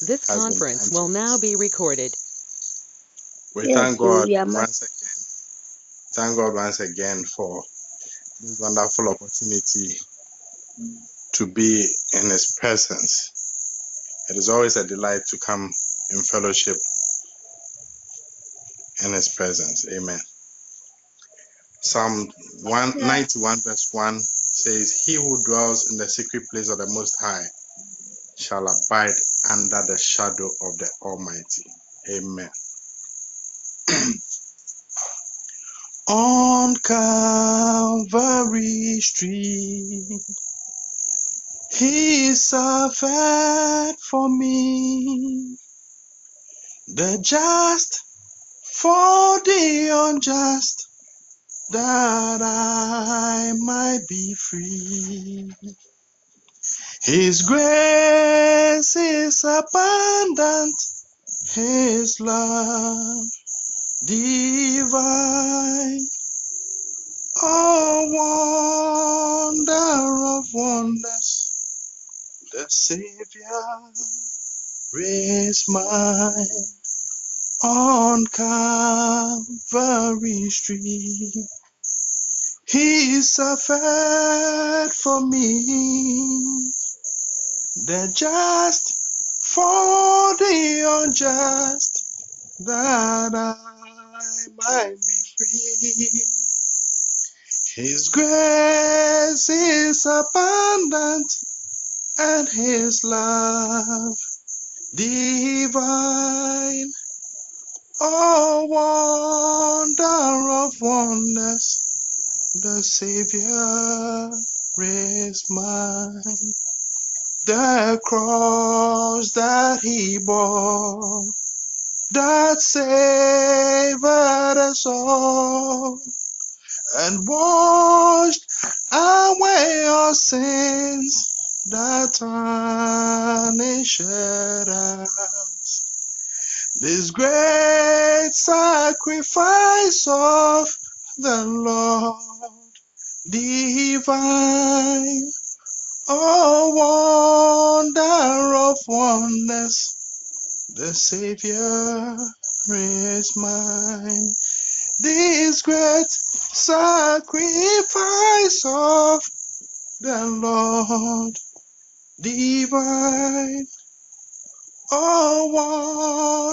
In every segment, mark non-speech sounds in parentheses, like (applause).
This conference will now be recorded. We Yes, thank so God we are ma- once again. Thank God once again for this wonderful opportunity to be in His presence. It is always a delight to come in fellowship in His presence. Amen. Psalm 191 verse 1 says, He who dwells in the secret place of the Most High shall abide under the shadow of the Almighty. Amen. (clears throat) On Calvary's tree, He suffered for me, the just for the unjust, that I might be free. His grace is abundant, His love divine. Oh, wonder of wonders, the Savior is mine on Calvary's tree. He suffered for me, the just for the unjust, that I might be free. His grace is abundant and his love divine. Oh, wonder of wonders, the Savior is mine. The cross that he bore, that saved us all, and washed away our sins that tarnished us. This great sacrifice of the Lord divine, oh wonder of wonders, the Savior is mine. This great sacrifice of the Lord divine, oh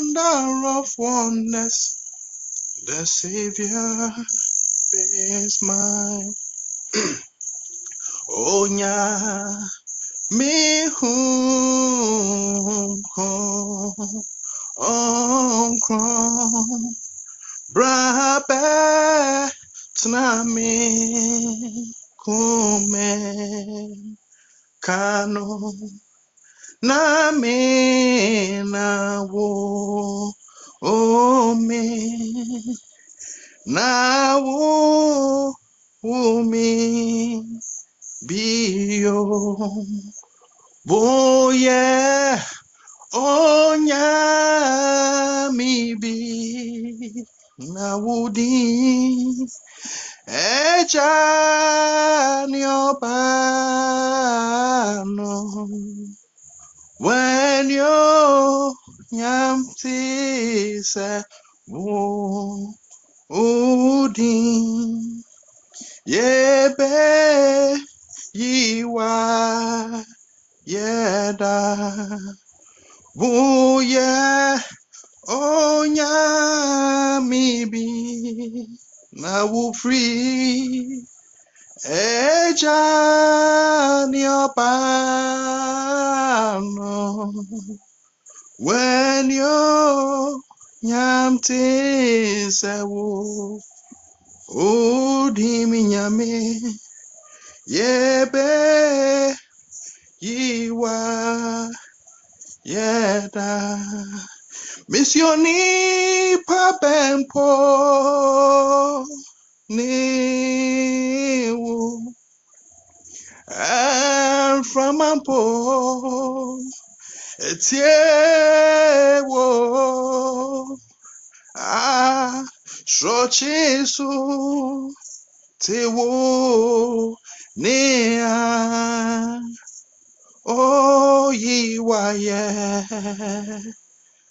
wonder of wonders, the Savior is mine. (clears throat) Onya mi hum krom brabe tnami kume kano na me na wo o me na wo wo me bio boye onya mi bi na wudi eja ni oba no when yo nyam ti buye onyamibi na wufri eja ni opano when yo nyamte sewo odi mi nyame yebe yiwa yeda. Missioni pabempo niwu enframampo etiewo a shochisu tewo nea oyiwaye.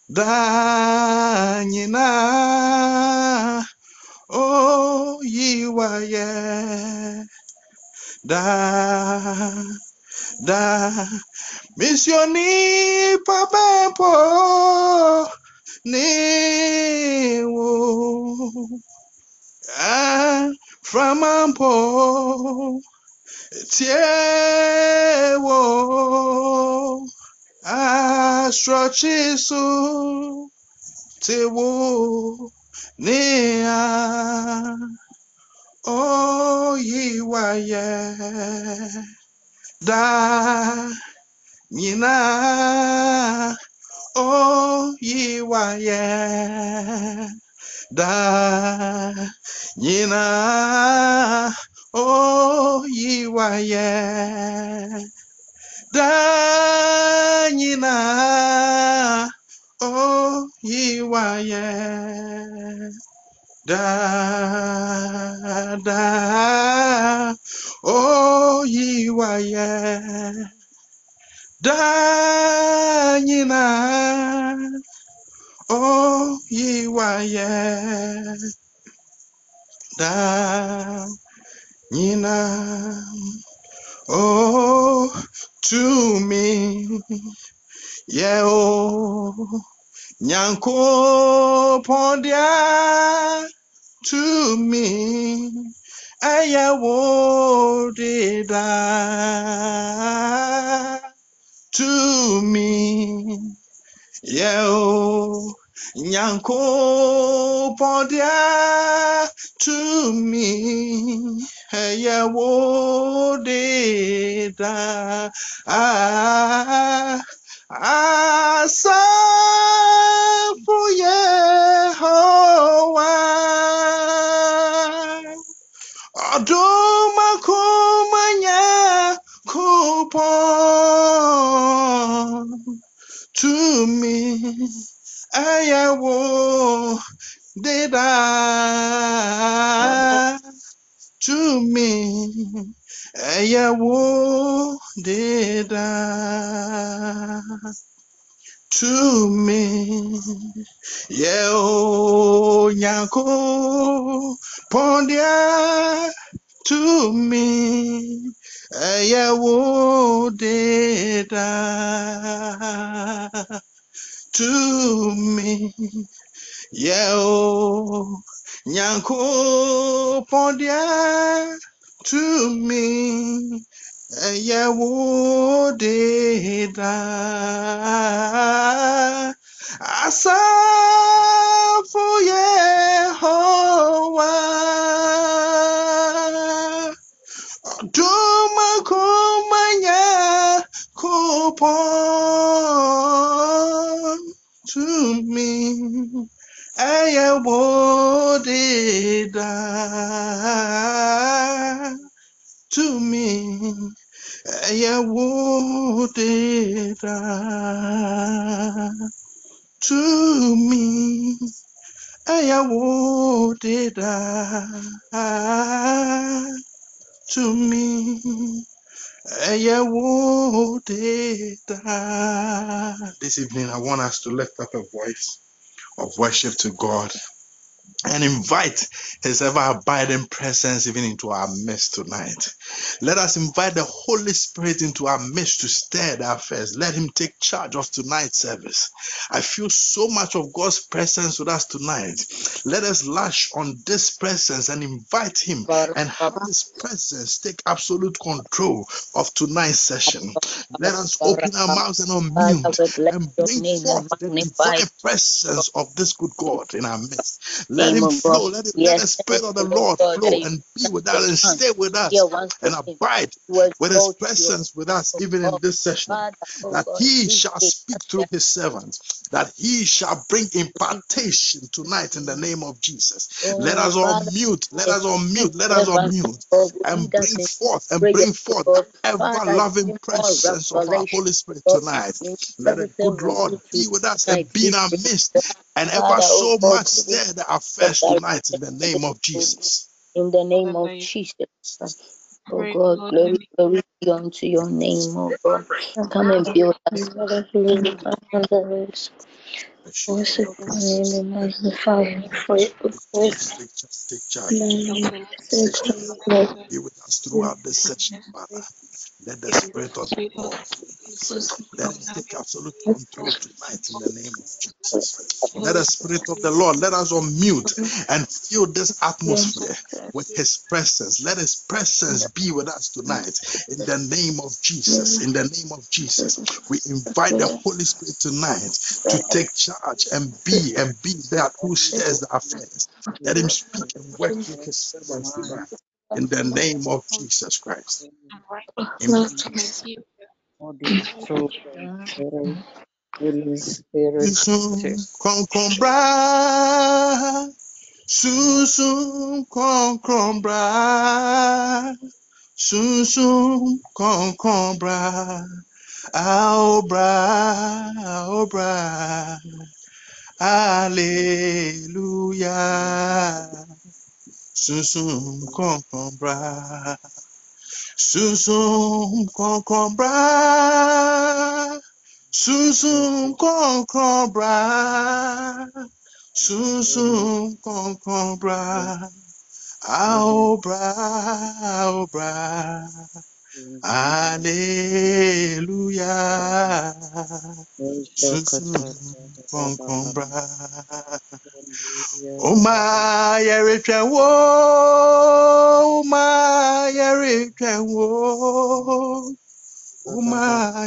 Danyina oyiwaye da da misioni pabempo niwo ah, framampo tiewo astrochisu tewo nea oyiwaye da nyina oyiwaye da nyina oyiwaye. Da nyina oyiwaye. Da da oyiwaye. Da nyina oyiwaye. Da nyina oh to me yeah oh nyanko pondia to me ayawo dida to me Yo, oh, Nyanko Pondia to me, hey, wo de da, ah, asa for Yehovah, Adoma kumanya kupon to me. Ayawo did I to me? Did I to me? Yeo nyako pondia to me. Did I to me? Yeo Nyanko Pondia to me. Yeo de da Asafo Yehovah Duma kumanya kupon to me. Aya wodida to me. Aya wodida to me. Aya wodida to me. Ẹyẹwo deda. This evening, I want us to lift up a voice of worship to God and invite his ever abiding presence even into our midst tonight. Let us invite the Holy Spirit into our midst to stir the affairs. Let him take charge of tonight's service. I feel so much of God's presence with us tonight. Let us lash on this presence and invite him and have his presence take absolute control of tonight's session. Let us open our mouths and unmute and bring forth the divine presence of this good God in our midst. Let him flow. Let, it, let the Spirit of the Lord flow and be with us and stay with us and abide with his presence with us even in this session. That he shall speak through his servant, that he shall bring impartation tonight in the name of Jesus. Let us all mute, let us all mute, let us all mute and bring forth and bring forth the ever loving presence of our Holy Spirit tonight. Let the good Lord be with us and be in our midst and ever so much stir the affairs tonight in the name of Jesus. In the name of Jesus. Oh God, glory, glory be unto your name, oh God. Come and build us. Worship your name and magnify you for it. Take charge. Be with us throughout this session, Father. Let the Spirit of the Lord let him take absolute control tonight in the name of Jesus. Let the Spirit of the Lord let us unmute and fill this atmosphere with His presence. Let His presence be with us tonight in the name of Jesus. In the name of Jesus, we invite the Holy Spirit tonight to take charge and be and be that who shares the affairs. Let Him speak and work through His servants tonight in the name of Jesus Christ. Amen. Holy Spirit, Susun konkombra, susun konkombra, susun konkombra, aobra, aobra, hallelujah. Susun konkombra, susun konkombra. Susum concobra, susum concobra, aobra, aobra, Alleluia. Susum concobra, Oma yeritwa wo, Oma yeritwa wo, Oma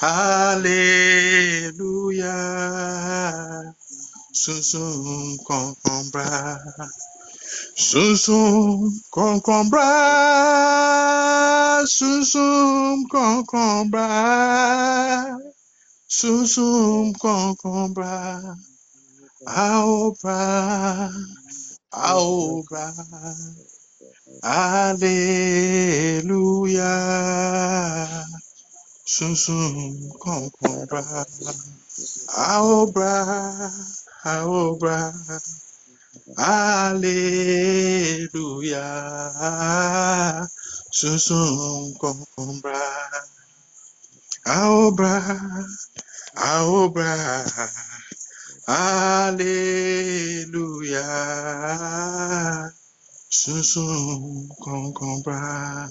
Alleluia. Sun sun con con bra. Sun sun con con bra. Sun sun con con bra. Alleluia. Susum concobra, aobra, aobra, Alleluia. Susum concobra. Susum concombra, susum concombra, susum concombra, aobra, aobra, Susum concombra,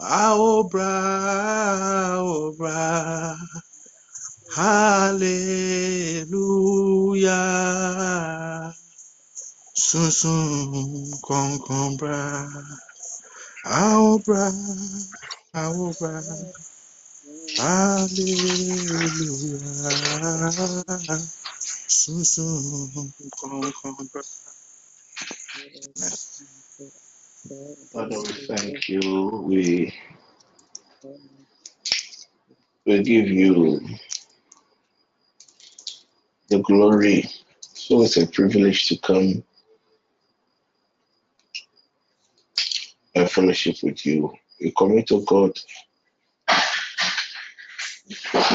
aobra, aobra. Aleluia. Susum combra. Aobra. Aobra. Aleluia. Susum combra. Oma yaritran wo. Oma yaritran wo. Oma yaritran wo. Aobra, obra, hallelujah. Sunsun concombra, aobra, aobra, hallelujah. Sunsun concombra. Father, we thank you. We we give you the glory. So it's a privilege to come and fellowship with you. You commit, to God,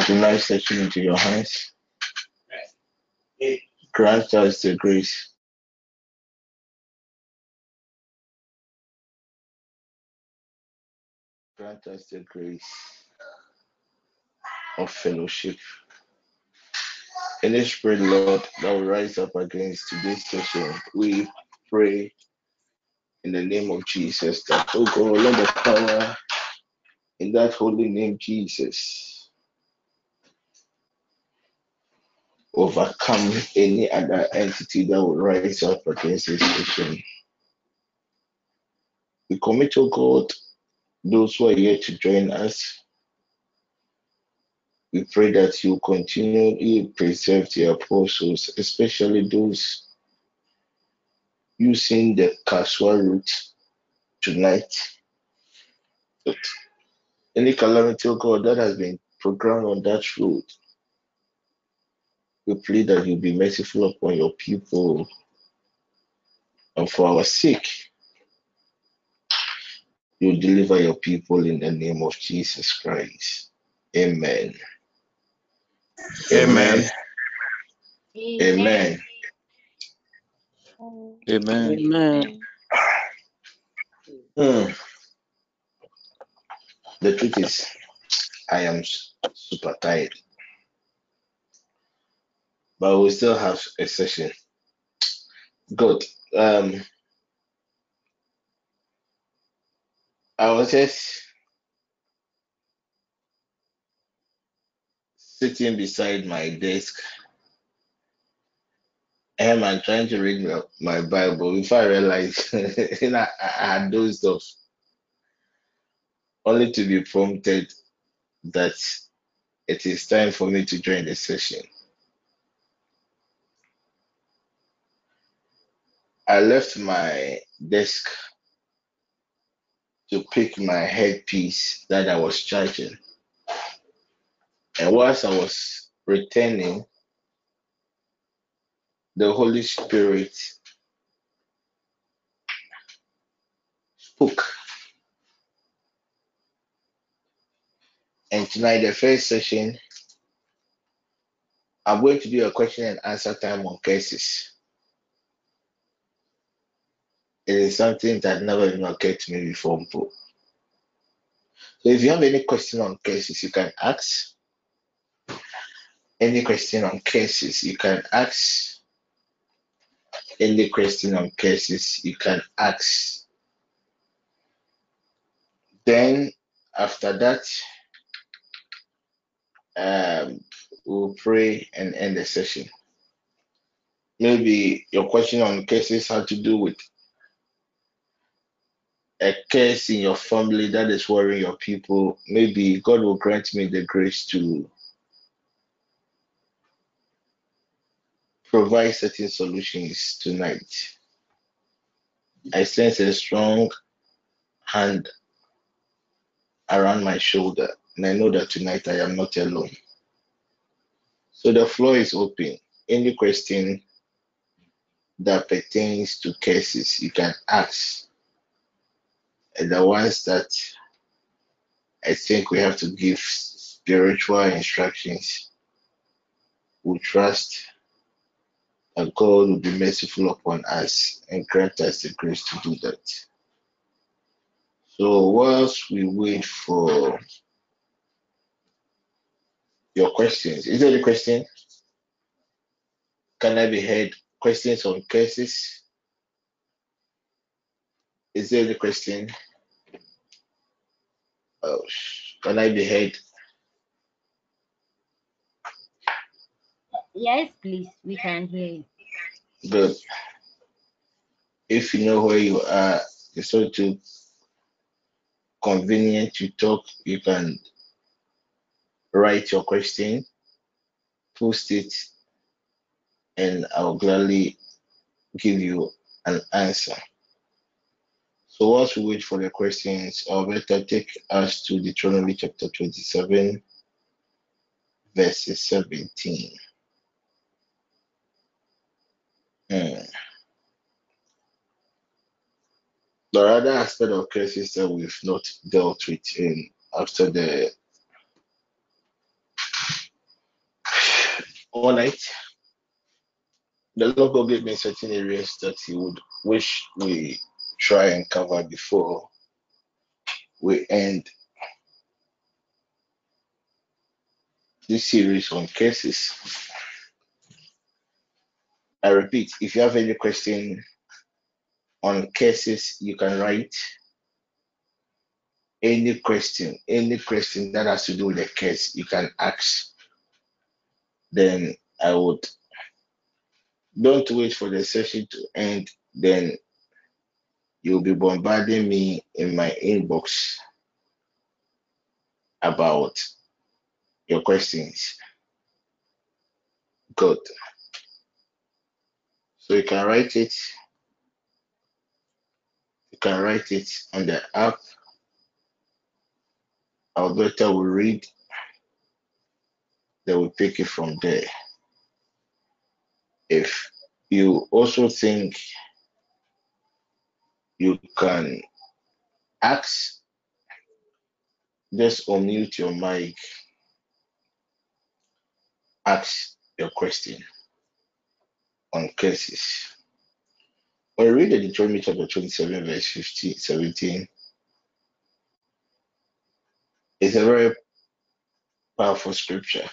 tonight's session into your hands. Grant us the grace grant us the grace of fellowship. In Any spirit, Lord, that will rise up against today's session, we pray in the name of Jesus that, oh God, let the power in that holy name, Jesus, overcome any other entity that will rise up against this session. We commit, oh God, those who are here to join us. We pray that you continually preserve the apostles, especially those using the casual route tonight. But any calamity, oh God, that has been programmed on that road, we pray that you be merciful upon your people and for our sake, you deliver your people in the name of Jesus Christ. Amen. Amen. Amen. Amen. Amen. Hmm. The truth is, I am super tired, but we still have a session. Good. Um, I was just sitting beside my desk and I'm trying to read my, my Bible before I realized (laughs) I, I had dozed off, only to be prompted that it is time for me to join the session. I left my desk to pick my headpiece that I was charging. And whilst I was returning, the Holy Spirit spoke. And tonight, the first session, I'm going to do a question and answer time on cases. It is something that never even occurred to me before. So if you have any question on cases, you can ask. Any question on cases, you can ask. Any question on cases, you can ask. Then after that, um, we'll pray and end the session. Maybe your question on cases had to do with a case in your family that is worrying your people. Maybe God will grant me the grace to provide certain solutions tonight. I sense a strong hand around my shoulder, and I know that tonight I am not alone. So the floor is open. Any question that pertains to cases, you can ask. And the ones that I think we have to give spiritual instructions, we trust that God will be merciful upon us and grant us the grace to do that. So, whilst we wait for your questions, is there a question? Can I be heard? Questions on cases? Is there a question? Oh, can I be heard? Yes, please. We can hear you. Good. If you know where you are, it's so too convenient to talk, you can write your question, post it, and I'll gladly give you an answer. So whilst we wait for the questions, I'll better take us to Deuteronomy chapter 27, verses 17. There The other aspect of cases that we've not dealt with in after the (sighs) all night, the local gave me certain areas that He would wish we try and cover before we end this series on cases. I repeat, if you have any question on cases, you can write any question, any question that has to do with the case, you can ask. Then I would don't wait for the session to end, then you'll be bombarding me in my inbox about your questions. Good. So you can write it. You can write it on the app. Alberta will read. They will pick it from there. If you also think you can ask, just unmute your mic, ask your question on curses. When you read the Deuteronomy chapter 27, verse 15, 17, it's a very powerful scripture.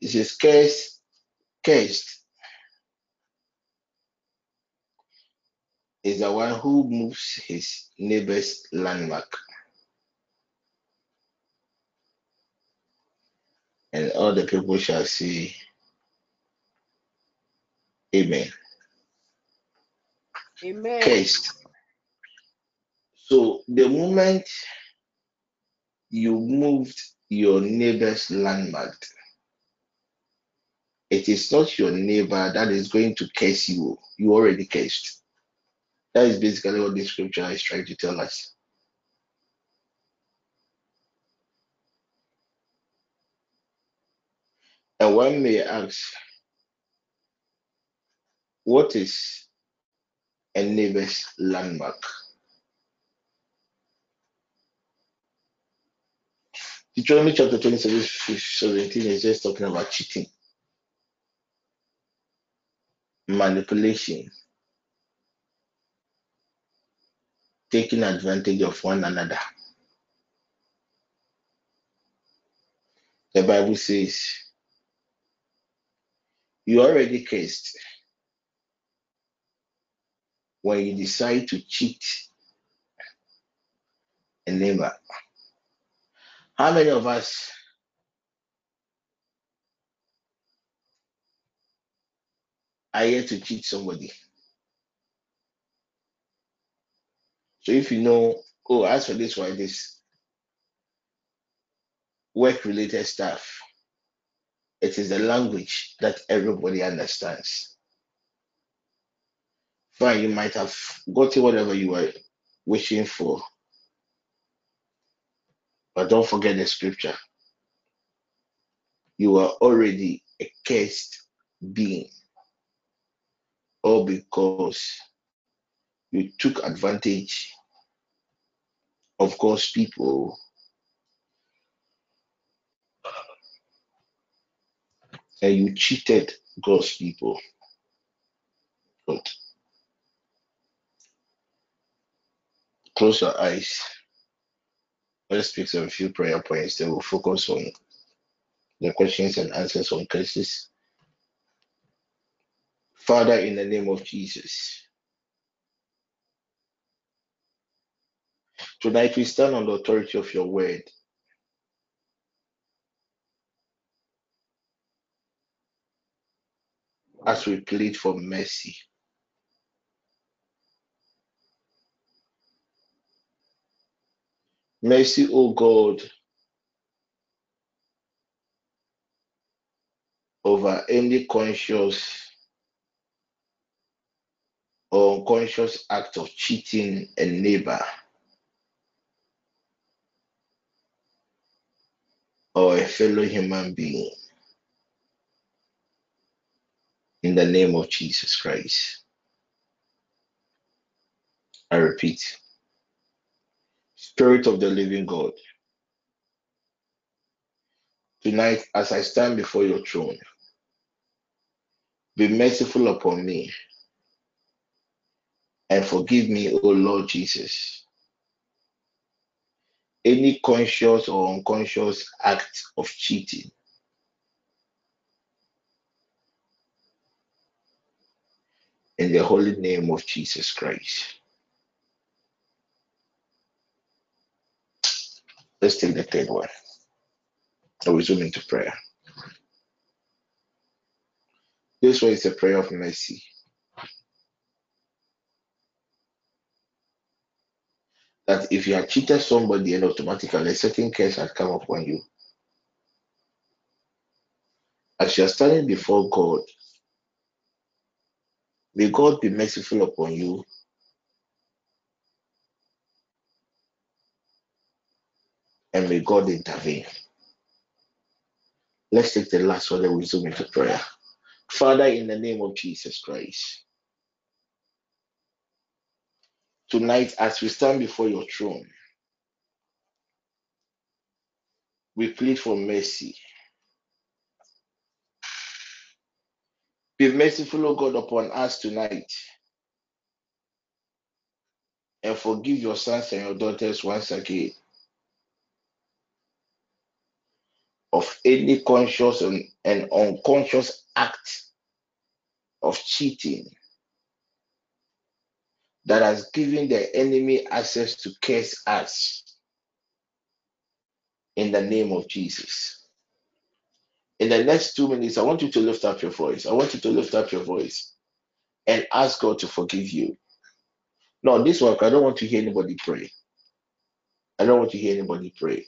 It says, Cursed, cursed is the one who moves his neighbor's landmark. And all the people shall say, Amen. Amen. Cursed. So the moment you moved your neighbor's landmark, it is not your neighbor that is going to curse you. You already cursed. That is basically what the scripture is trying to tell us. And one may ask, what is a neighbor's landmark? Deuteronomy chapter 27, 17 is just talking about cheating, manipulation, taking advantage of one another. The Bible says, you already cursed when you decide to cheat a neighbor. How many of us are here to cheat somebody? So if you know, oh, as for this one, this work related stuff, it is the language that everybody understands. Fine, you might have gotten whatever you were wishing for, but don't forget the scripture. You are already a cursed being, all because you took advantage of God's people and you cheated God's people. Close your eyes. Let's pick some few prayer points that will focus on the questions and answers on cases. Father, in the name of Jesus, tonight we stand on the authority of your word. As we plead for mercy, mercy, O God, over any conscious or unconscious act of cheating a neighbor or a fellow human being. In the name of Jesus Christ. I repeat, Spirit of the living God, tonight as I stand before your throne, be merciful upon me and forgive me, O Lord Jesus, any conscious or unconscious act of cheating. In the holy name of Jesus Christ. Let's take the third one. I will zoom into prayer. This one is a prayer of mercy. That if you have cheated somebody and automatically a certain curse has come upon you, as you are standing before God, may God be merciful upon you. And may God intervene. Let's take the last one and we zoom into prayer. Father, in the name of Jesus Christ, tonight as we stand before your throne, we plead for mercy. Be merciful, O God, upon us tonight. And forgive your sons and your daughters once again of any conscious and, unconscious act of cheating that has given the enemy access to curse us in the name of Jesus. In the next two minutes, I want you to lift up your voice. I want you to lift up your voice and ask God to forgive you. No, this one, I don't want to hear anybody pray. I don't want to hear anybody pray.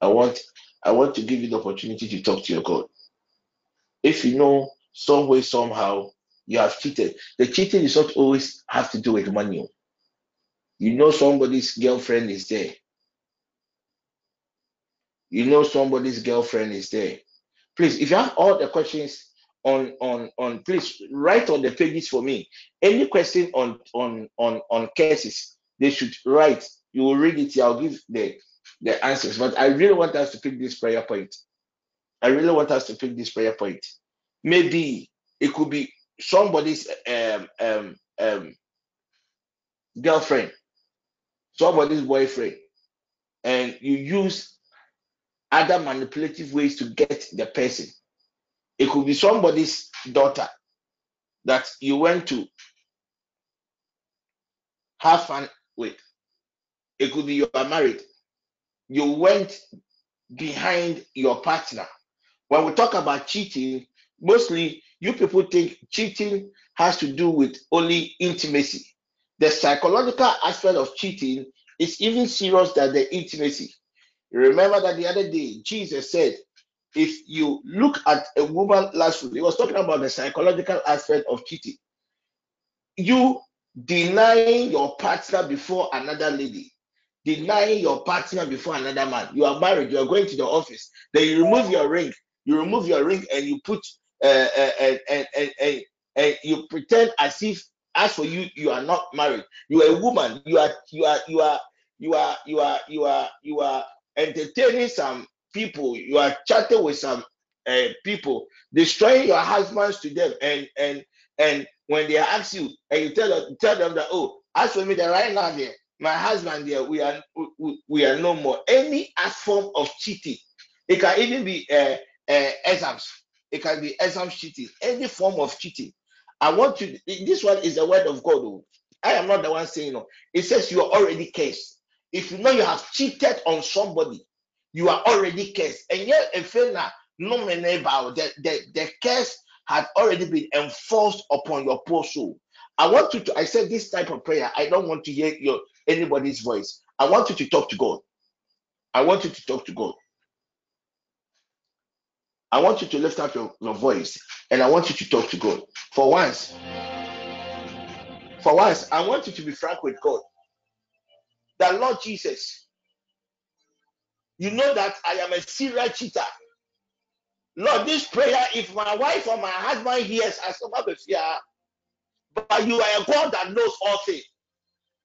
I want I want to give you the opportunity to talk to your God. If you know some way, somehow, you have cheated. The cheating is not always have to do with money. You know somebody's girlfriend is there. You know somebody's girlfriend is there. Please, if you have all the questions on on on, please write on the pages for me. Any question on on on on cases, they should write. You will read it. I'll give the the answers. But I really want us to pick this prayer point. I really want us to pick this prayer point. Maybe it could be somebody's um um um girlfriend, somebody's boyfriend, and you use other manipulative ways to get the person. It could be somebody's daughter that you went to have fun with. It could be you are married. You went behind your partner. When we talk about cheating, mostly you people think cheating has to do with only intimacy. The psychological aspect of cheating is even serious than the intimacy. Remember that the other day Jesus said, if you look at a woman last week, he was talking about the psychological aspect of cheating. You denying your partner before another lady, denying your partner before another man. You are married, you are going to the office, then you remove your ring, you remove your ring and you put uh, uh, and, and, and you pretend as if as for you you are not married. You are a woman. You are you are you are you are you are you are you are entertaining some people. You are chatting with some uh, people. Destroying your husbands to them. And and and when they ask you and you tell them tell them that oh as for me that right now there my husband there we are we, we are no more any form of cheating it can even be uh, uh, exams it can be exam cheating any form of cheating I want to. This one is the word of God. Oh. I am not the one saying no. It says you are already cursed. If you know you have cheated on somebody, you are already cursed. And yet, if you no the, the, the curse had already been enforced upon your poor soul. I want you to. I said this type of prayer. I don't want to hear your anybody's voice. I want you to talk to God. I want you to talk to God. I want you to lift up your, your voice and I want you to talk to God. For once, for once, I want you to be frank with God. That Lord Jesus, you know that I am a serial cheater. Lord, this prayer, if my wife or my husband hears, I some fear, but you are a God that knows all things.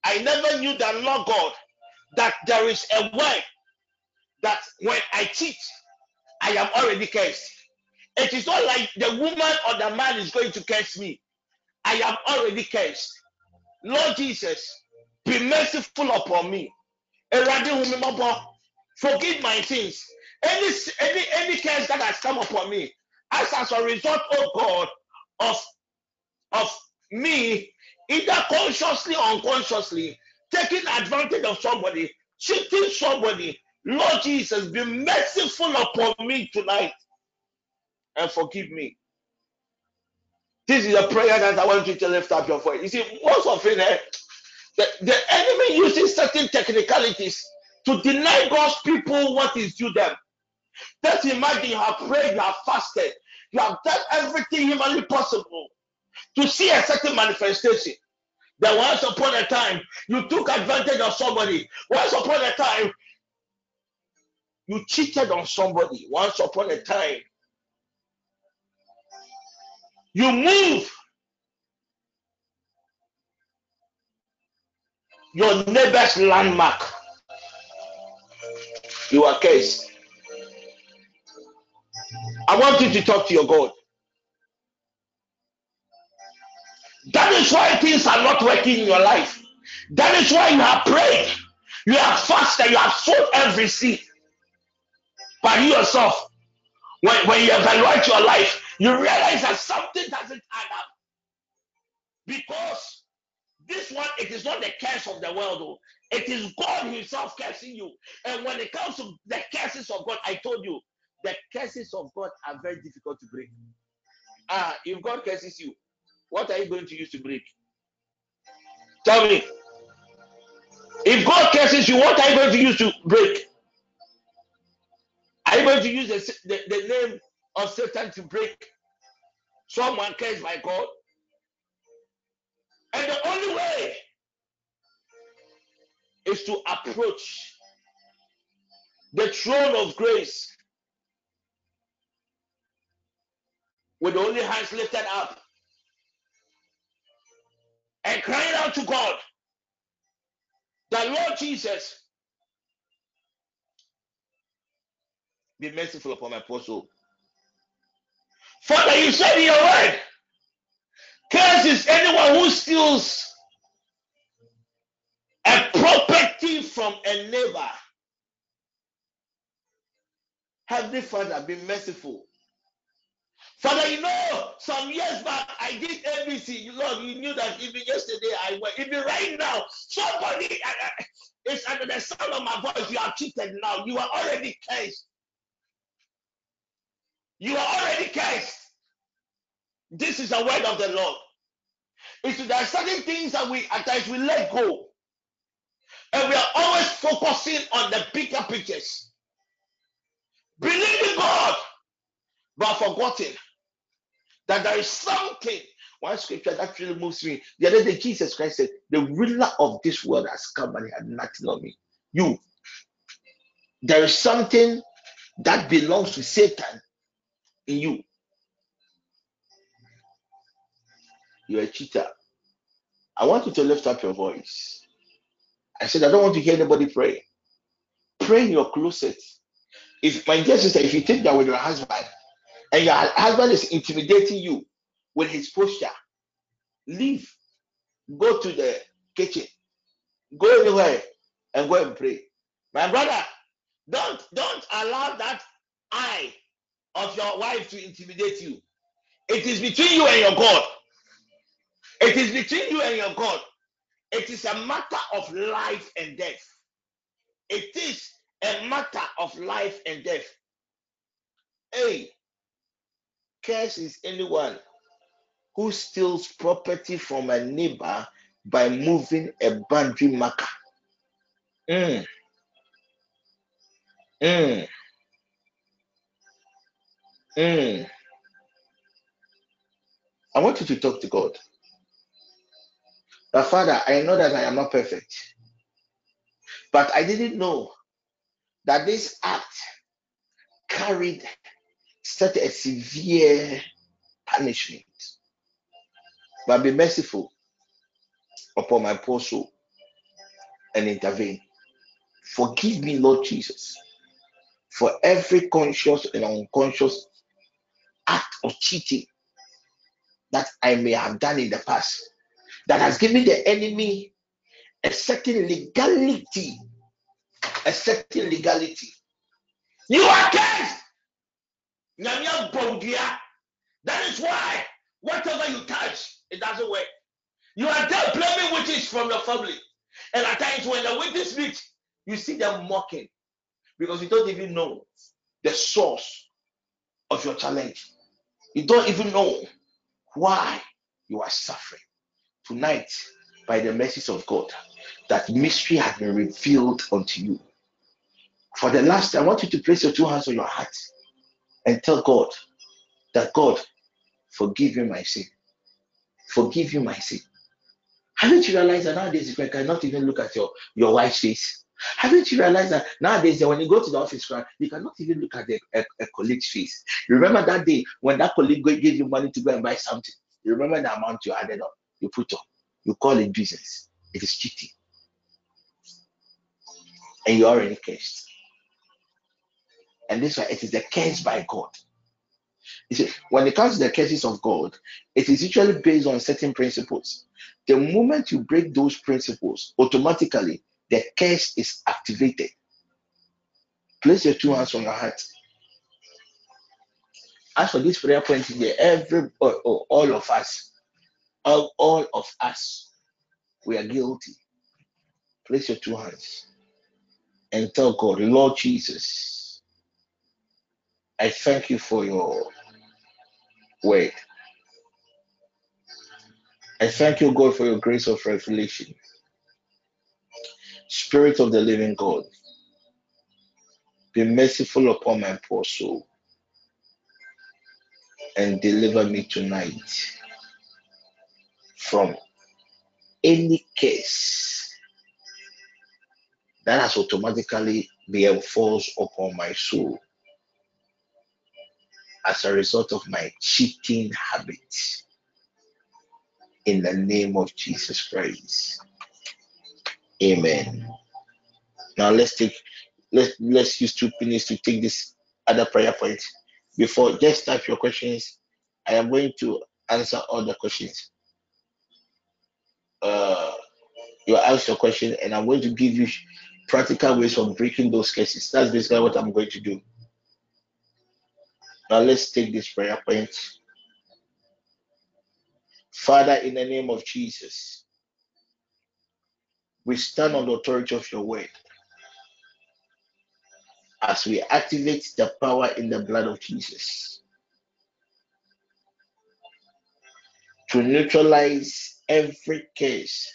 I never knew that, Lord God, that there is a way that when I cheat, I am already cursed. It is not like the woman or the man is going to curse me. I am already cursed. Lord Jesus, be merciful upon me. Forgive my sins. Any any any curse that has come upon me, as as a result, oh God, of of me, either consciously or unconsciously, taking advantage of somebody, cheating somebody. Lord Jesus, be merciful upon me tonight and forgive me. This is a prayer that I want you to lift up your voice. You see, most often eh, the, the enemy uses certain technicalities to deny God's people what is due them. Just imagine you have prayed, you have fasted, you have done everything humanly possible to see a certain manifestation. That once upon a time, you took advantage of somebody. Once upon a time, you cheated on somebody. Once upon a time, you move your neighbor's landmark. You are. I want you to talk to your God. That is why things are not working in your life. That is why you have prayed, you have fasted, you have sown every seed. But you yourself, when, when you evaluate your life, you realize that something doesn't add up. Because this one, it is not the curse of the world, though. It is God Himself cursing you. And when it comes to the curses of God, I told you, the curses of God are very difficult to break. Ah, if God curses you, what are you going to use to break? Tell me. If God curses you, what are you going to use to break? Are you going to use the, the, the name of Satan to break someone cursed by God? And the only way is to approach the throne of grace with only hands lifted up and crying out to God that Lord Jesus be merciful upon my poor soul. Father, you said in your word, curse is anyone who steals a property from a neighbor. Heavenly Father, be merciful. Father, you know, some years back I did ABC. Lord, you knew that even yesterday I went. Even right now, somebody is under the sound of my voice. You are cheated now. You are already cursed. You are already cursed. This is the word of the Lord. It's there are certain things that we at times we let go, and we are always focusing on the bigger pictures, believing God, but forgetting that there is something. One scripture that really moves me. The other day, Jesus Christ said, The ruler of this world has come and he had nothing on me. You, there is something that belongs to Satan in you. You're a cheater. I want you to lift up your voice. I said, I don't want to hear anybody pray. Pray in your closet. If my dear sister, if you take that with your husband and your husband is intimidating you with his posture, leave. Go to the kitchen. Go anywhere and go and pray. My brother, don't don't allow that eye of your wife to intimidate you. It is between you and your God. It is between you and your God. It is a matter of life and death. It is a matter of life and death. Hey, curse is anyone who steals property from a neighbor by moving a boundary marker. Mm, mm, mm. I want you to talk to God. But Father, I know that I am not perfect, but I didn't know that this act carried such a severe punishment. But be merciful upon my poor soul and intervene. Forgive me, Lord Jesus, for every conscious and unconscious act of cheating that I may have done in the past that has given the enemy a certain legality a certain legality. You are cursed. That is why whatever you touch, it doesn't work. You are there blaming witches from your family. And at times when the witches meet, you see them mocking because you don't even know the source of your challenge. You don't even know why you are suffering. Tonight, by the mercies of God, that mystery has been revealed unto you. For the last I want you to place your two hands on your heart and tell God that God, forgive me my sin. Forgive you my sin. Haven't you realized that nowadays you cannot even look at your, your wife's face? Haven't you realized that nowadays when you go to the office, you cannot even look at a, a colleague's face? You remember that day when that colleague gave you money to go and buy something? You remember the amount you added up, you put up, you call it business. It is cheating. And you already cursed. And this why it is the curse by God. You see, when it comes to the curses of God, it is usually based on certain principles. The moment you break those principles, automatically the curse is activated. Place your two hands on your heart. As for this prayer point here, every all, all of us, all, all of us, we are guilty. Place your two hands and tell God, Lord Jesus, I thank you for your word. I thank you, God, for your grace of revelation. Spirit of the living God, be merciful upon my poor soul and deliver me tonight from any case that has automatically been enforced upon my soul as a result of my cheating habits. In the name of Jesus Christ. Amen. Now let's take let's let's use two minutes to take this other prayer point. Before just type your questions. I am going to answer all the questions. Uh you ask your question and I'm going to give you practical ways of breaking those cases. That's basically what I'm going to do. Now let's take this prayer point. Father, in the name of Jesus, we stand on the authority of your word as we activate the power in the blood of Jesus to neutralize every case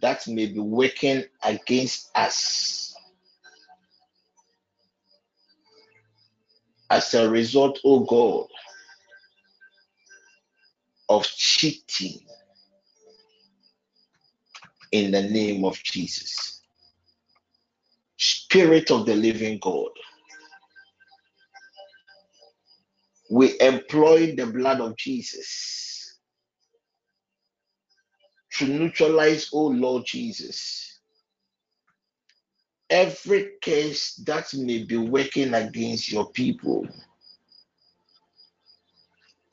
that may be working against us. As a result, oh God, of cheating in the name of Jesus. Spirit of the living God, we employ the blood of Jesus to neutralize, oh Lord Jesus, every case that may be working against your people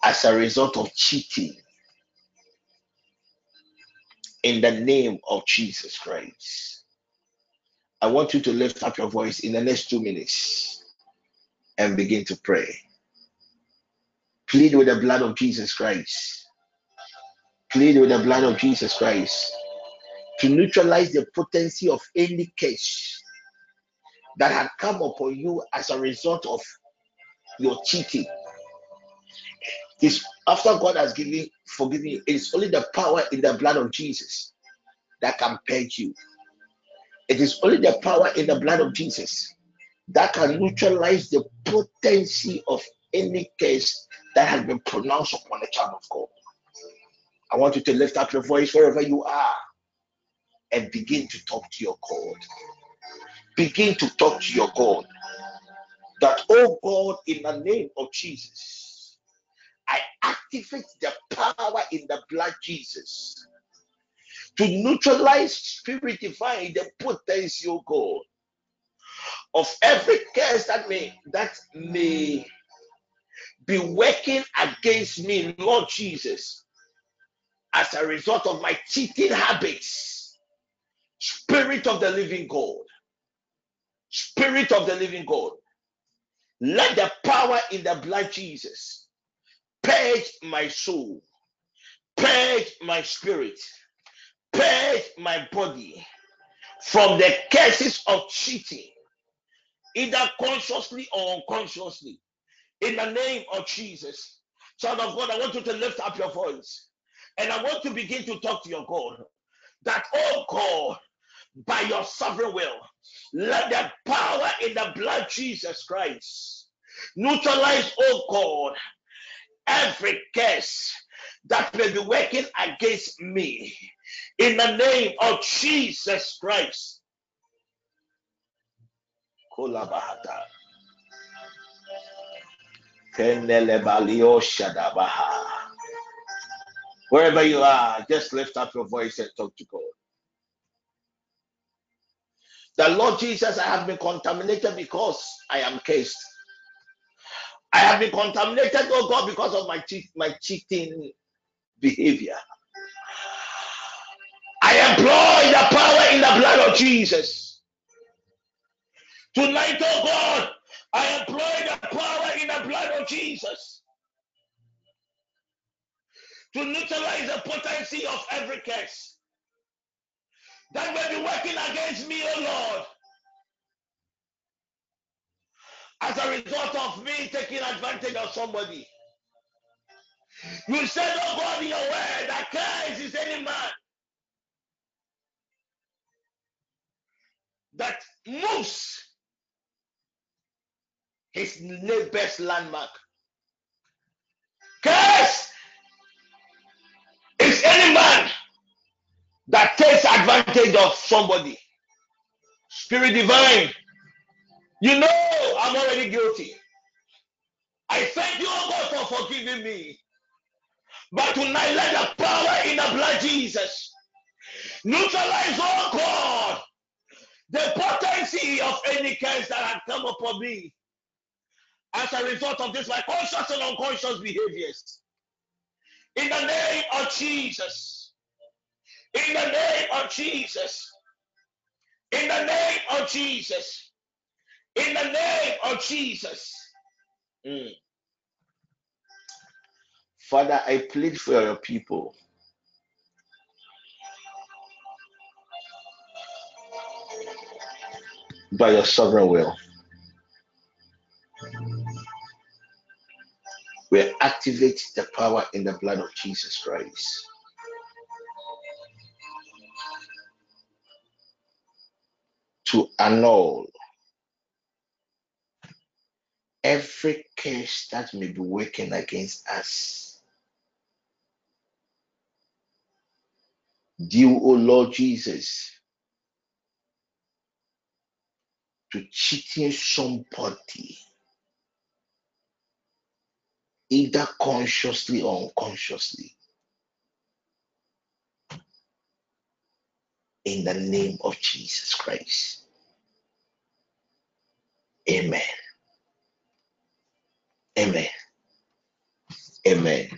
as a result of cheating in the name of Jesus Christ. I want you to lift up your voice in the next two minutes and begin to pray. Plead with the blood of Jesus Christ. Plead with the blood of Jesus Christ to neutralize the potency of any case that had come upon you as a result of your cheating. It's after God has given forgiven you, it is only the power in the blood of Jesus that can purge you. It is only the power in the blood of Jesus that can neutralize the potency of any case that has been pronounced upon the child of God. I want you to lift up your voice wherever you are and begin to talk to your God. Begin to talk to your God. That, oh God, in the name of Jesus, I activate the power in the blood Jesus to neutralize spirit divine the potential God of every curse that may that may be working against me, Lord Jesus, as a result of my cheating habits. Spirit of the living God, Spirit of the living God, let the power in the blood Jesus purge my soul, purge my spirit, purge my body from the curses of cheating, either consciously or unconsciously. In the name of Jesus. Child of God, I want you to lift up your voice and I want to begin to talk to your God that, oh God, by your sovereign will, let the power in the blood Jesus Christ neutralize, oh God, every curse that may be working against me in the name of Jesus Christ. Wherever you are, just lift up your voice and talk to God. The Lord Jesus, I have been contaminated because I am cursed. I have been contaminated, oh God, because of my cheat, my cheating behavior. I employ the power in the blood of Jesus. Tonight, oh God, I employ the power in the blood of Jesus to neutralize the potency of every curse that may be working against me, oh Lord, as a result of me taking advantage of somebody. You said, oh God, in your word, that curse is any man that moves his neighbor's landmark. Curse is any man that takes advantage of somebody. Spirit divine, you know I'm already guilty. I thank you, oh God, for forgiving me. But tonight, let the power in the blood Jesus neutralize, oh God, the potency of any curse that had come upon me as a result of this, my conscious and unconscious behaviors. In the name of Jesus. In the name of Jesus. In the name of Jesus. In the name of Jesus. Mm. Father, I plead for your people. By your sovereign will, we activate the power in the blood of Jesus Christ to annul every curse that may be working against us. Due, O Lord Jesus, to cheating somebody, either consciously or unconsciously, in the name of Jesus Christ. Amen. Amen. Amen.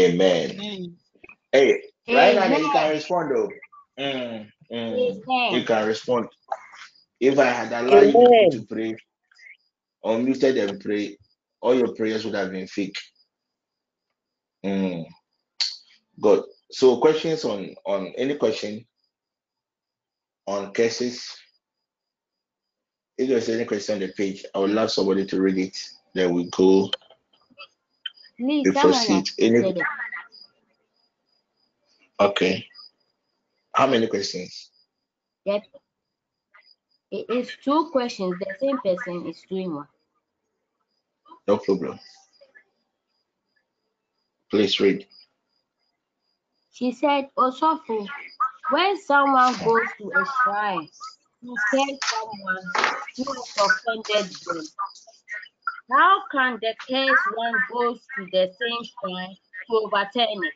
Amen. Amen. Hey, right now you can Amen. respond though. Mm, mm, you can respond. If I had allowed you people to pray, unmuted and pray, all your prayers would have been fake. Mm, good. So questions on on any question on cases? If there's any question on the page, I would hmm. love somebody to read it. Then we go, Please, we proceed. Any okay. How many questions? Yep. It is two questions. The same person is doing one. No problem. Please read. She said, Osofu, when someone goes to a shrine to tell someone who has offended them, how can the case one goes to the same shrine to overturn it?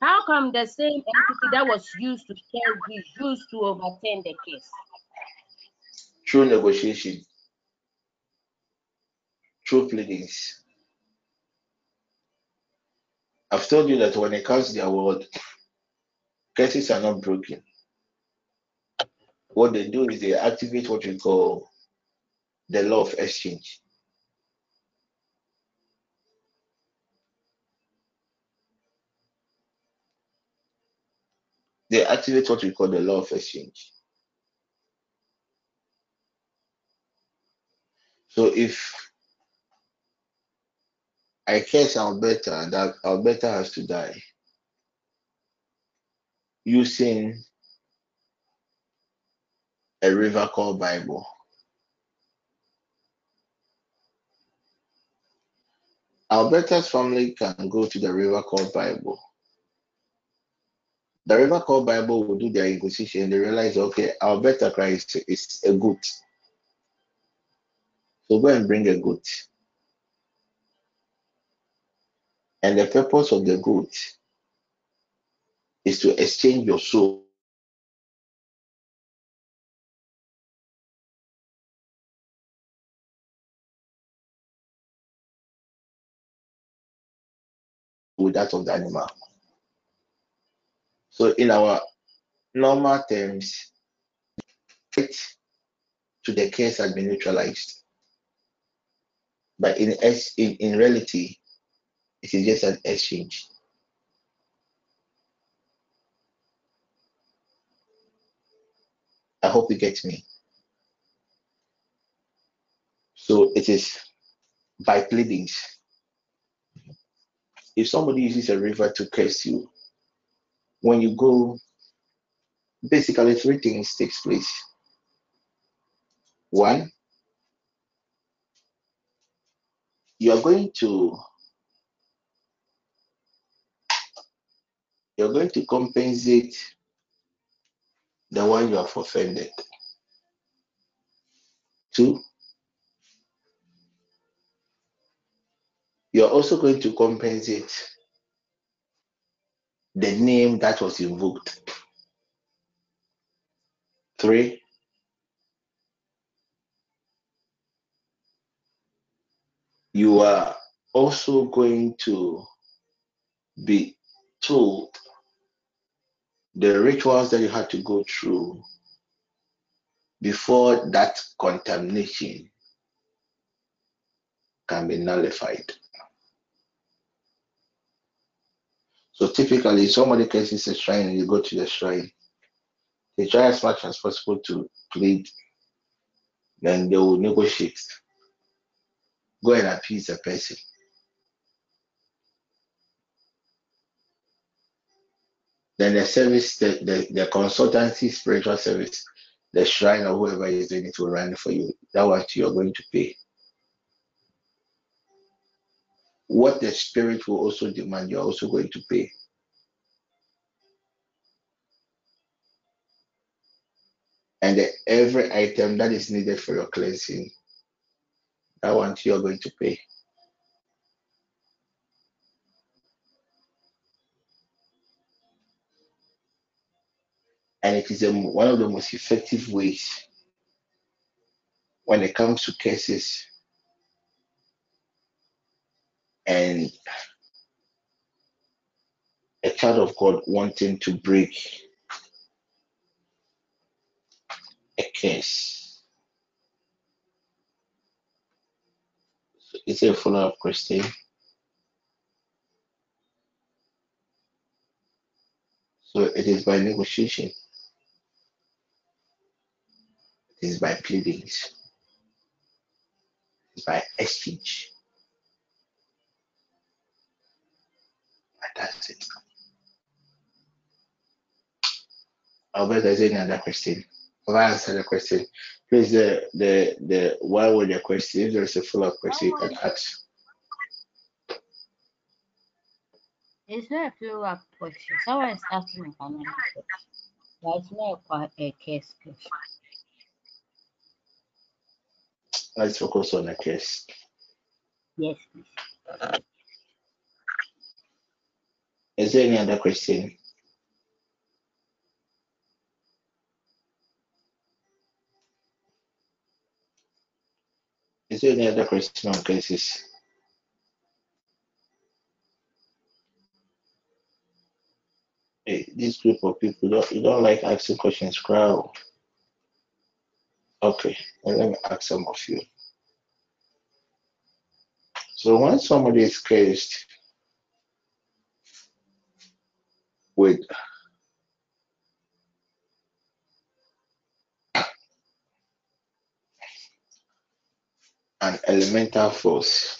How come the same entity that was used to tell is used to overturn the case? True negotiation, true pleadings. I've told you that when it comes to the award, cases are not broken. What they do is they activate what we call the law of exchange. They activate what we call the law of exchange. So if I curse Alberta that Alberta has to die using a river called Bible. Alberta's family can go to the river called Bible. The river called Bible will do their inquisition. They realize, okay, Alberta Christ is a goat. So go and bring a goat. And the purpose of the goat is to exchange your soul that of the animal. So in our normal terms, it to the case has been neutralized. But in, in, in reality, it is just an exchange. I hope you get me. So it is by pleadings. If somebody uses a river to curse you, when you go, basically three things takes place. One, you are going to you're going to compensate the one you have offended. Two, you're also going to compensate the name that was invoked. Three, you are also going to be told the rituals that you had to go through before that contamination can be nullified. So typically, somebody curses a shrine and you go to the shrine. They try as much as possible to plead, then they will negotiate. Go and appease the person. Then the service, the, the, the consultancy spiritual service, the shrine or whoever is doing it will run for you. That what you're going to pay. What the spirit will also demand, you're also going to pay. And the, every item that is needed for your cleansing, that one you're going to pay. and it is a, one of the most effective ways when it comes to cases and a child of God wanting to break a case. So it's a follow up question. So it is by negotiation. It is by pleadings. It is by exchange. That's it. Albert, there's any other question? Have I answered the question? Please, the the the why would the question? If there is a follow up question, you can ask. It's not a follow up question. Someone is asking another question. But it's not a, a case question. Let's focus on the case. Yes, please. Is there any other question? Is there any other question on cases? Hey, this group of people don't you don't like asking questions, crowd. Okay, well, let me ask some of you. So when somebody is cursed with an elemental force,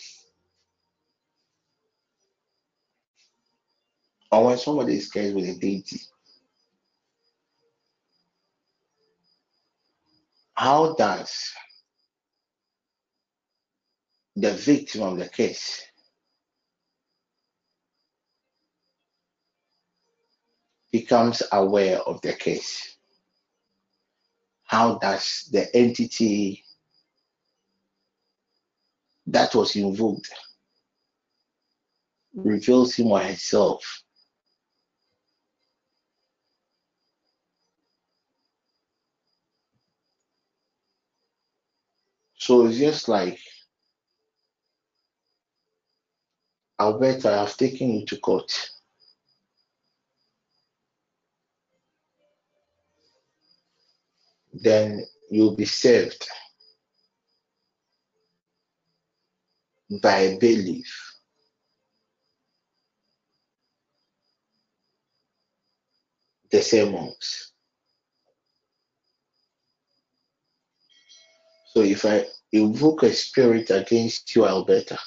or when somebody is cursed with a deity, how does the victim of the case becomes aware of the case? How does the entity that was invoked reveals him or herself So it's just like Alberta, I have taken you to court. Then you'll be saved by belief. The sermons. So if I invoke a spirit against you, Alberta,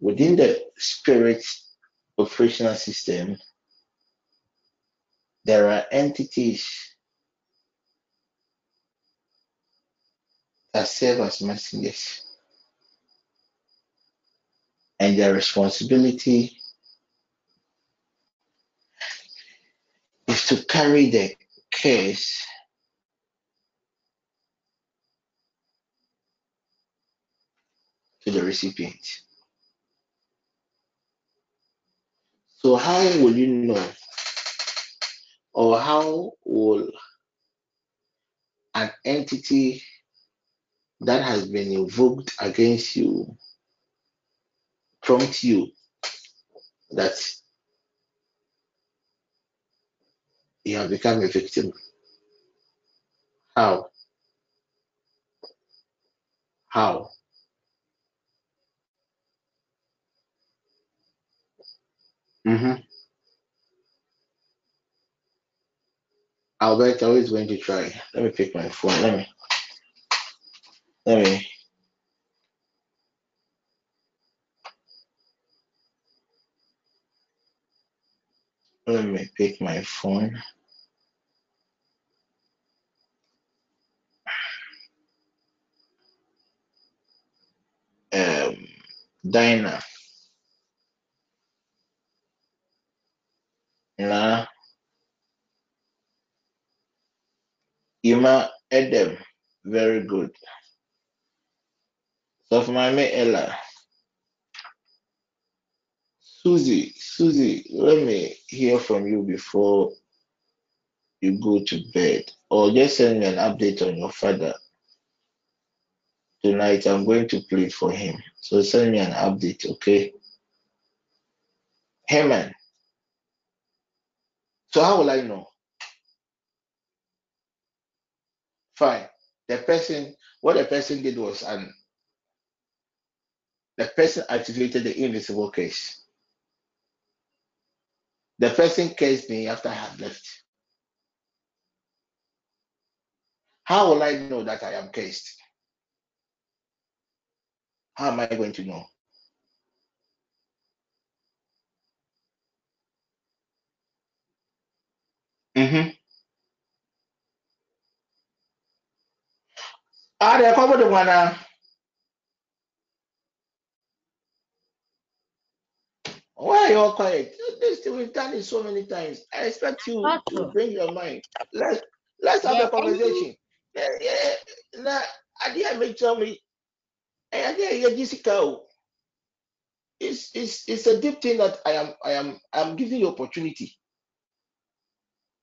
within the spirit operational system, there are entities that serve as messengers. And their responsibility is to carry the case to the recipient. So how will you know or how will an entity that has been invoked against you prompt you that you have become a victim? How? How? Mm-hmm. Albert, always going to try. Let me pick my phone. Let me. Let me. Let me pick my phone. Um, Dinah. na Ima Edem, very good. For my mate Ella, Susie, Susie, let me hear from you before you go to bed, or just send me an update on your father. Tonight, I'm going to plead for him. So send me an update, okay? Hey, man. So how will I know? Fine. The person, what the person did was, and the person activated the invisible case. The person cased me after I had left. How will I know that I am cased? How am I going to know? Mm-hmm. Ah, they covered one. Why are you all quiet? This thing we've done it so many times. I expect you to bring your mind. Let's let's have yeah, a conversation. Yeah, yeah. Now, I didn't make tell me. I didn't Jessica. It's it's it's a deep thing that I am I am I'm giving you opportunity.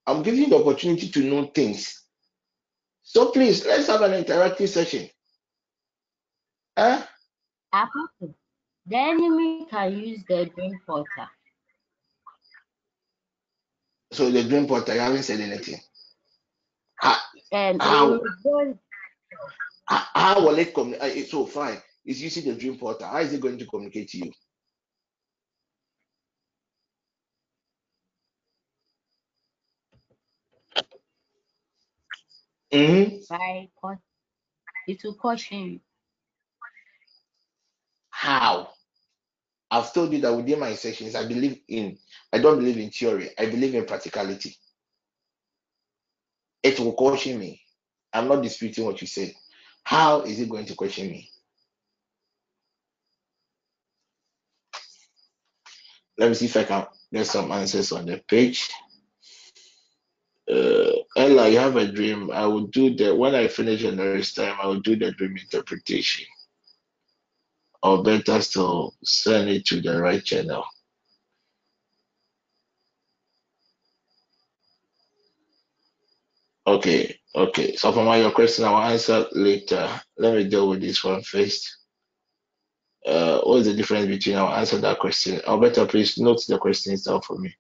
I'm giving you the opportunity to know things. So please, let's have an interactive session. Huh? Apple. The enemy can use the dream portal. So the dream porter, you haven't said anything. How And ah, how it ah, will how, how will it communicate? Eh, so fine, it's using the dream porter. How is it going to communicate to you? hmm by it will caution you. How? I've told you that within my sessions, I believe in. I don't believe in theory. I believe in practicality. It will caution me. I'm not disputing what you said. How is it going to question me? Let me see if I can get some answers on the page. Uh, Ella, you have a dream. I will do the when I finish the next time. I will do the dream interpretation, or better still, send it to the right channel. Okay, okay. So for my your question, I will answer later. Let me deal with this one first. Uh, what is the difference between? I'll answer that question. Alberta, please note the questions down for me.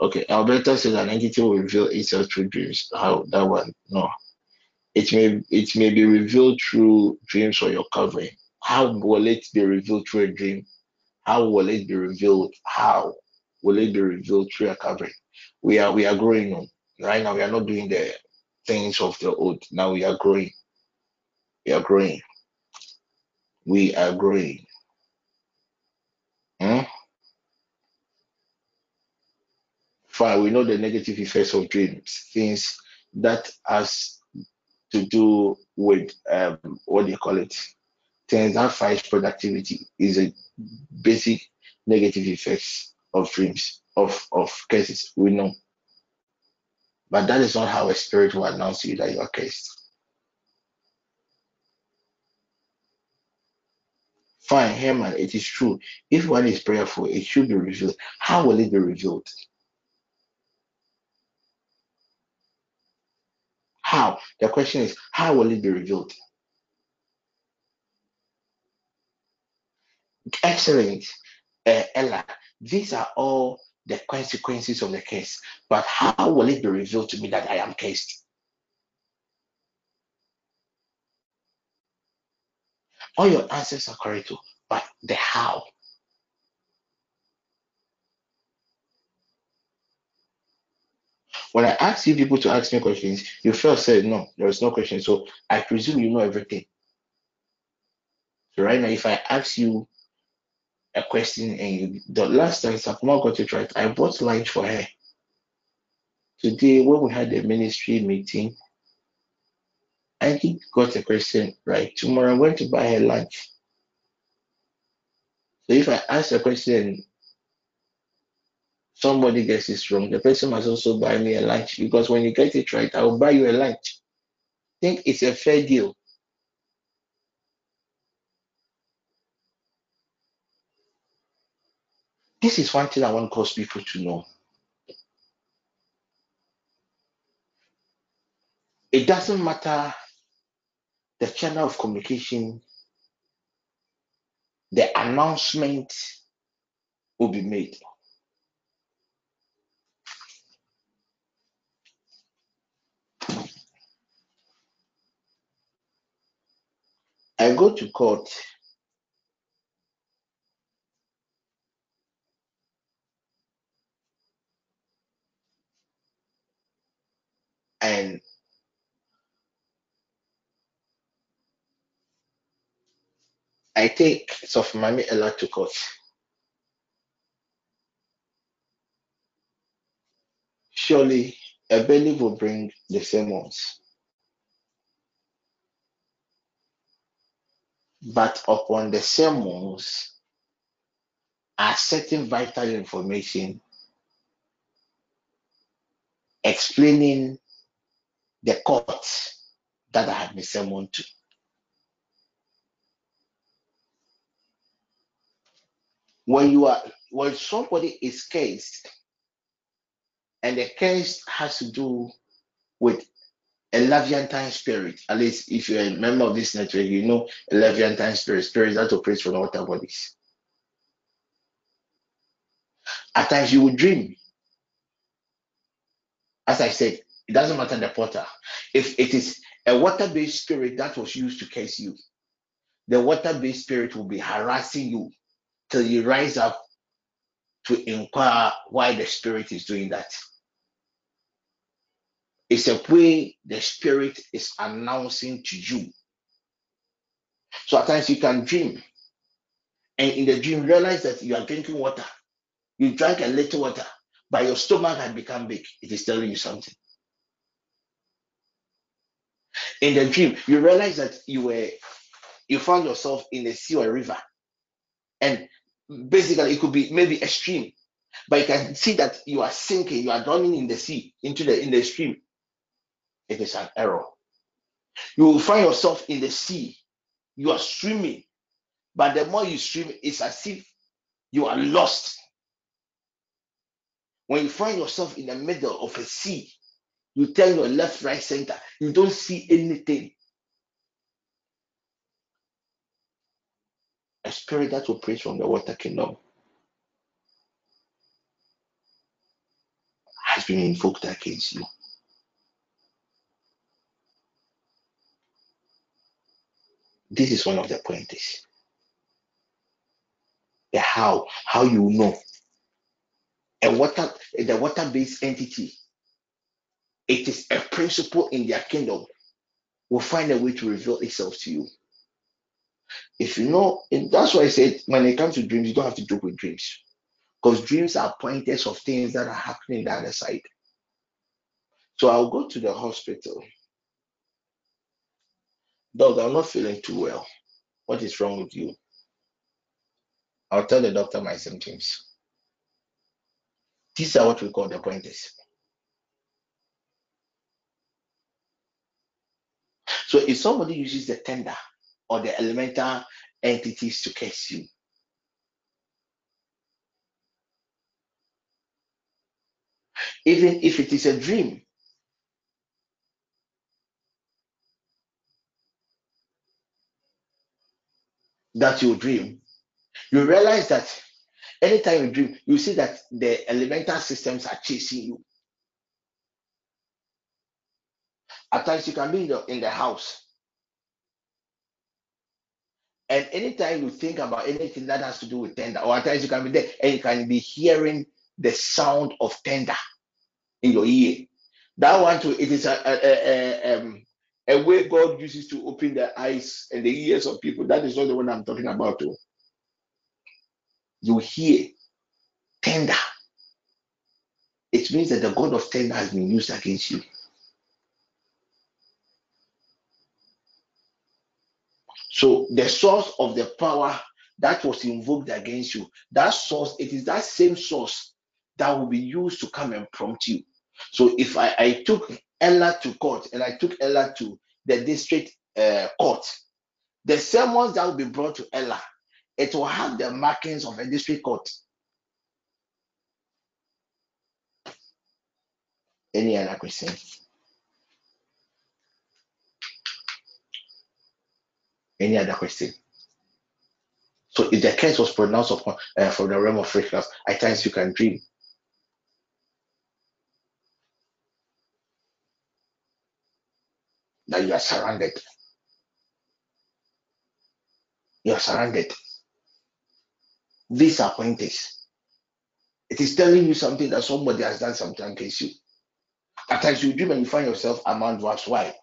Okay, Alberta says an entity will reveal itself through dreams. How that one? No. It may it may be revealed through dreams or your covering. How will it be revealed through a dream? How will it be revealed? How will it be revealed through a covering? We are we are growing on. Right now we are not doing the things of the old. Now we are growing. We are growing. We are growing. Hmm? Fine, we know the negative effects of dreams, things that has to do with um, what do you call it? Things that fight productivity is a basic negative effects of dreams, of of cases. We know. But that is not how a spirit will announce to you that you are cursed. Fine, Herman, it is true. If one is prayerful, it should be revealed. How will it be revealed? How? The question is, how will it be revealed? Excellent, uh, Ella. These are all the consequences of the curse. But how will it be revealed to me that I am cursed? All your answers are correct, too, but the how. When I ask you people to ask me questions, you first said no, there is no question. So I presume you know everything. So right now, if I ask you a question and the last time Sakuma got it right, I bought lunch for her. Today, when we had the ministry meeting, I did got a question right. Tomorrow I'm going to buy her lunch. So if I ask a question somebody gets it wrong, the person must also buy me a lunch because when you get it right, I will buy you a lunch. I think it's a fair deal. This is one thing I want cause people to know. It doesn't matter the channel of communication, the announcement will be made. I go to court and I take Sofumami Ella to court. Surely a bailiff will bring the sermons, but upon the sermons are certain vital information explaining the court that I have been summoned to. When you are when somebody is cased and the case has to do with a Leviathan spirit, at least if you're a member of this network, you know a Leviathan spirit, spirit that operates from water bodies. At times you will dream As I said, it doesn't matter the potter. If it is a water-based spirit that was used to curse you, the water-based spirit will be harassing you till you rise up to inquire why the spirit is doing that. It's a way the spirit is announcing to you. So at times you can dream, and in the dream realize that you are drinking water. You drank a little water, but your stomach had become big. It is telling you something. In the dream, you realize that you were you found yourself in a sea or a river, and basically it could be maybe a stream, but you can see that you are sinking, you are drowning in the sea, into the in the stream. It is an error. You will find yourself in the sea, you are swimming, but the more you swim, it's as if you are lost. When you find yourself in the middle of a sea, you turn your left, right, center, you don't see anything. Spirit that operates from the water kingdom has been invoked against you. This is one of the pointers. The how, how you know. A water, the water-based entity, it is a principle in their kingdom, will find a way to reveal itself to you. If you know, and that's why I said when it comes to dreams, you don't have to joke with dreams. Because dreams are pointers of things that are happening the other side. So I'll go to the hospital. Dog, I'm not feeling too well. What is wrong with you? I'll tell the doctor my symptoms. These are what we call the pointers. So if somebody uses the tender or the elemental entities to curse you, even if it is a dream, that you dream, you realize that anytime you dream, you see that the elemental systems are chasing you. At times you can be in the, in the house, and anytime you think about anything that has to do with tender, or at times you can be there and you can be hearing the sound of tender in your ear. That one too, it is a, a, a, um, a way God uses to open the eyes and the ears of people. That is not the one I'm talking about. Too. You hear tender. It means that the God of tender has been used against you. So the source of the power that was invoked against you, that source, it is that same source that will be used to come and prompt you. So if I, I took Ella to court and I took Ella to the district uh, court, the sermons that will be brought to Ella, it will have the markings of a district court. Any other question? Any other question? So if the curse was pronounced upon uh, from the realm of freakness, at times you can dream. That you are surrounded. You are surrounded. These are pointers. It is telling you something that somebody has done something against you. At times you dream and you find yourself among dwarfs. Why?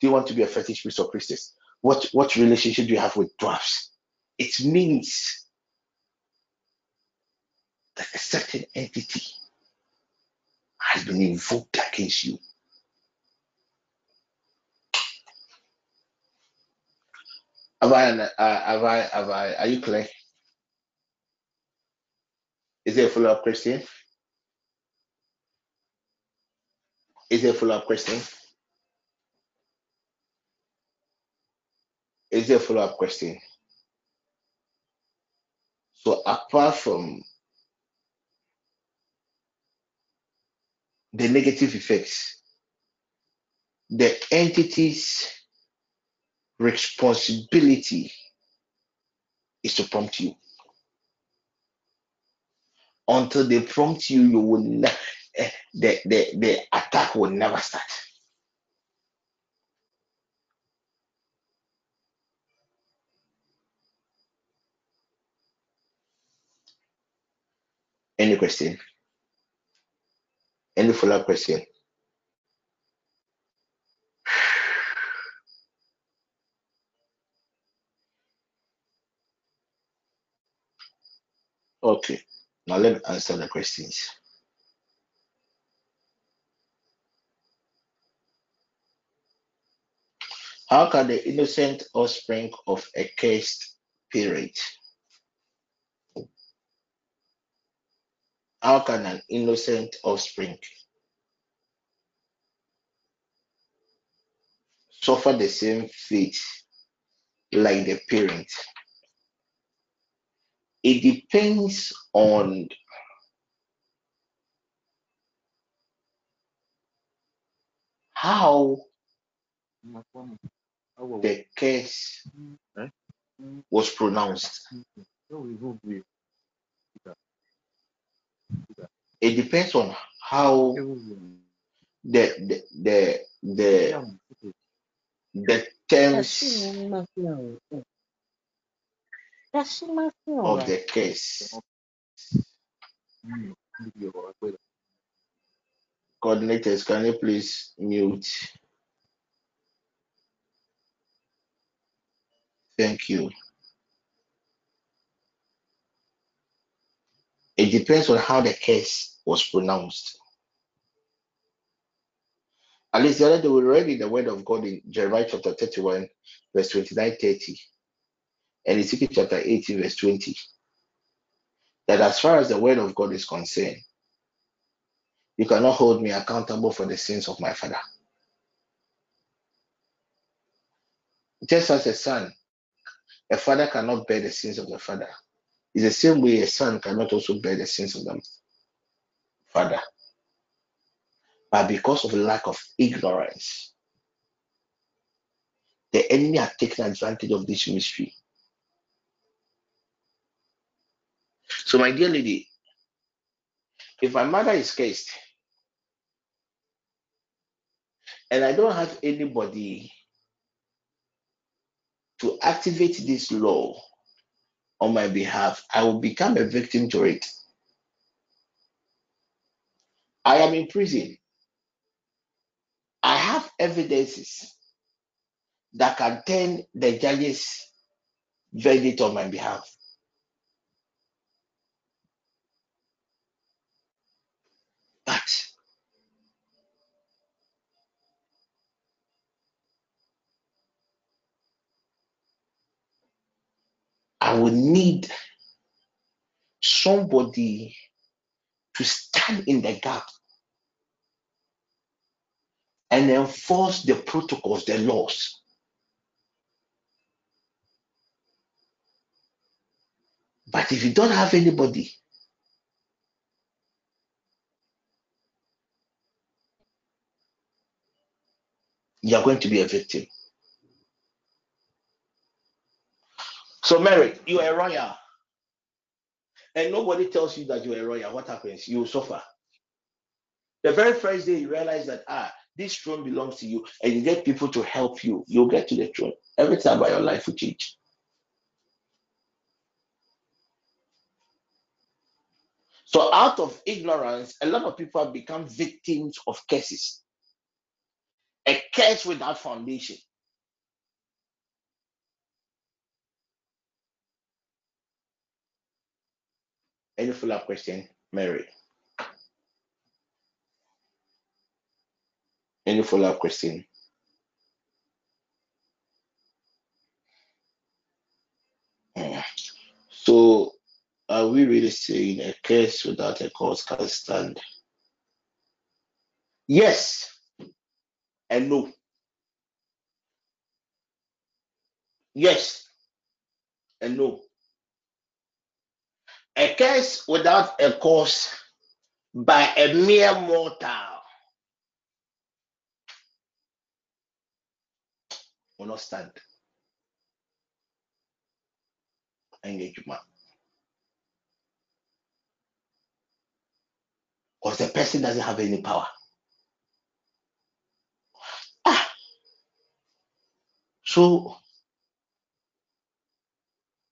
Do you want to be a fetish priest or priestess? What what relationship do you have with dwarfs? It means that a certain entity has been invoked against you. Have I, uh, have I, have I, are you clear? Is there a follow up question? Is there a follow up question? Is a follow up question? So, apart from the negative effects, the entity's responsibility is to prompt you. Until they prompt you, you will eh, the, the, the attack will never start. Any question? Any follow-up question? Okay, now let me answer the questions. How can the innocent offspring of a cursed parent? How can an innocent offspring suffer the same fate like the parent? It depends on how the case was pronounced. It depends on how the the the the, the terms of the case. Coordinators, can you please mute? Thank you. It depends on how the case was pronounced. At least the other day we read in the word of God in Jeremiah chapter 31, verse 29 30, and Ezekiel chapter 18, verse 20. That as far as the word of God is concerned, you cannot hold me accountable for the sins of my father. Just as a son, a father cannot bear the sins of the father. It's the same way a son cannot also bear the sins of the father. But because of lack of ignorance, the enemy had taken advantage of this mystery. So, my dear lady, if my mother is cursed and I don't have anybody to activate this law on my behalf, I will become a victim to it. I am in prison. I have evidences that can turn the judge's verdict on my behalf. But I would need somebody to stand in the gap and enforce the protocols, the laws. But if you don't have anybody, you're going to be a victim. So, Mary, you are a royal, and nobody tells you that you're a royal. What happens? You suffer. The very first day you realize that ah, this throne belongs to you, and you get people to help you, you'll get to the throne. Everything about your life will change. So, out of ignorance, a lot of people have become victims of curses. A curse without foundation. Any follow-up question, Mary? Any follow-up question? So, are we really saying a curse without a cause can stand? Yes and no. Yes and no. A curse without a cause by a mere mortal will not stand. Engagement. because the person doesn't have any power. Ah, so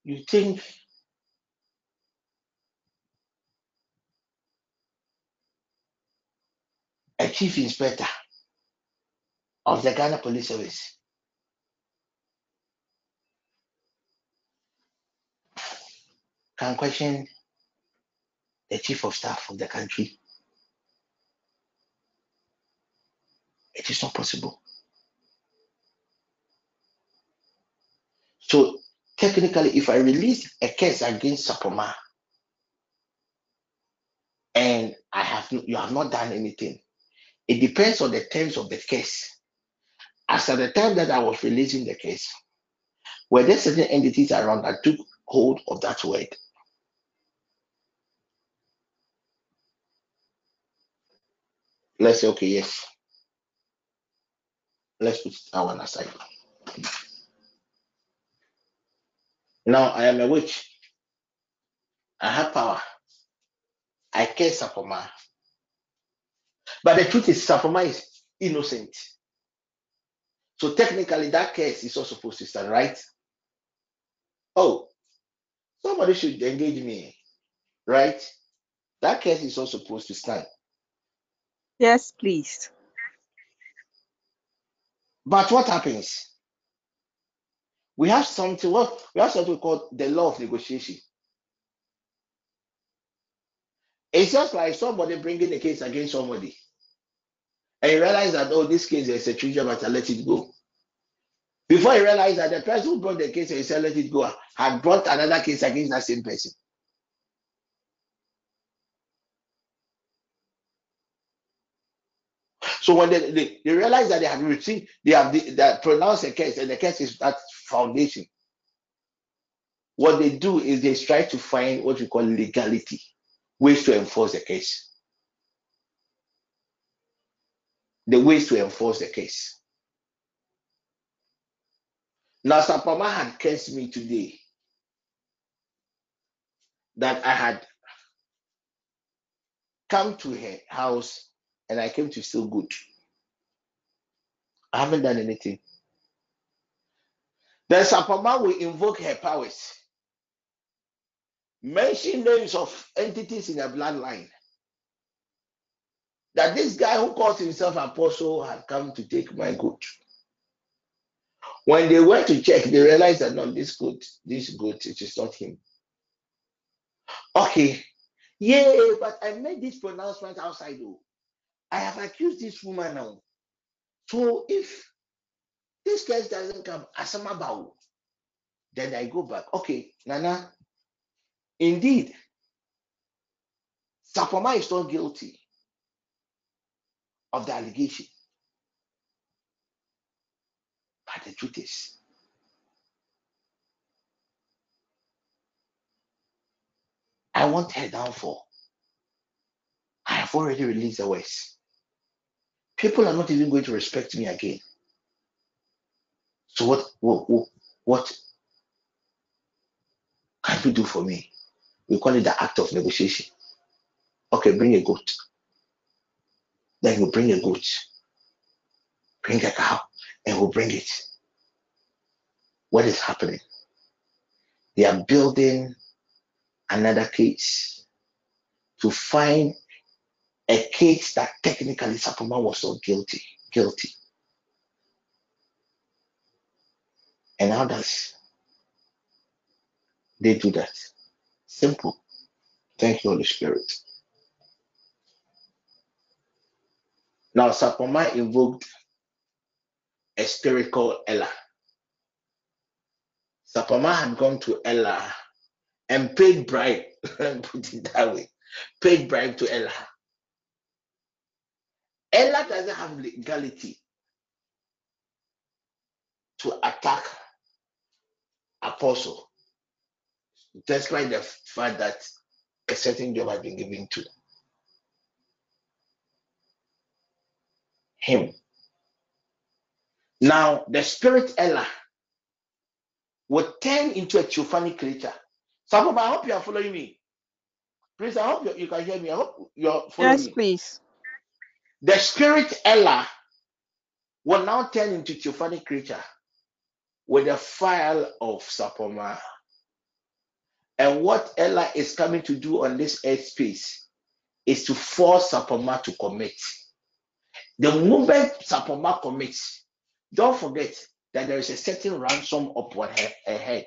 you think a chief inspector of the Ghana Police Service can question the chief of staff of the country? It is not possible. So technically, if I release a case against Sapoma and I have you have not done anything, it depends on the terms of the case. As at the time that I was releasing the case, were there certain entities around that took hold of that word? Let's say, okay, yes. Let's put that one aside. Now I am a witch. I have power. I care Sapoma. But the truth is, Sapoma is innocent. So technically, that case is also supposed to stand, right? Oh, somebody should engage me, right? That case is also supposed to stand. Yes, please. But what happens? We have something what we have something called the law of negotiation. It's just like somebody bringing a case against somebody, and you realize that oh, this case is a but I let it go. Before you realize that the person who brought the case and said let it go had brought another case against that same person. So when they, they, they realize that they have received, they have the, they pronounced a case, and the case is that foundation. What they do is they try to find what we call legality, ways to enforce the case. The ways to enforce the case. Now, Sapoma had cursed me today that I had come to her house and I came to steal good. I haven't done anything. Then Sapoma will invoke her powers, mention names of entities in her bloodline. That this guy who calls himself apostle had come to take my good. When they went to check, they realized that no, this good, this good, it is not him. Okay, yeah, but I made this pronouncement outside though. I have accused this woman now. So if this case doesn't come, Asamabao, then I go back. Okay, Nana, indeed, Sapoma is not guilty of the allegation. But the truth is, I want her downfall. I have already released the words. People are not even going to respect me again. So what what what, what can you do for me? We call it the act of negotiation. Okay, bring a goat. Then you bring a goat. Bring a cow, and we'll bring it. What is happening? They are building another case to find a case that technically Sapoma was not guilty. Guilty. And does they do that? Simple. Thank you, Holy Spirit. Now, Sapoma invoked a spirit called Ella. Sapoma had gone to Ella and paid bribe, (laughs) put it that way, paid bribe to Ella. Ella doesn't have legality to attack apostle, despite the fact that a certain job has been given to him. Now, the spirit Ella will turn into a theophanic creature. Of I hope you are following me. Please, I hope you, you can hear me. I hope you're following Yes, me. Yes, please. The spirit Ella will now turn into theophanic creature with the file of Sapoma. And what Ella is coming to do on this earth space is to force Sapoma to commit. The moment Sapoma commits, don't forget that there is a certain ransom upon her, her head.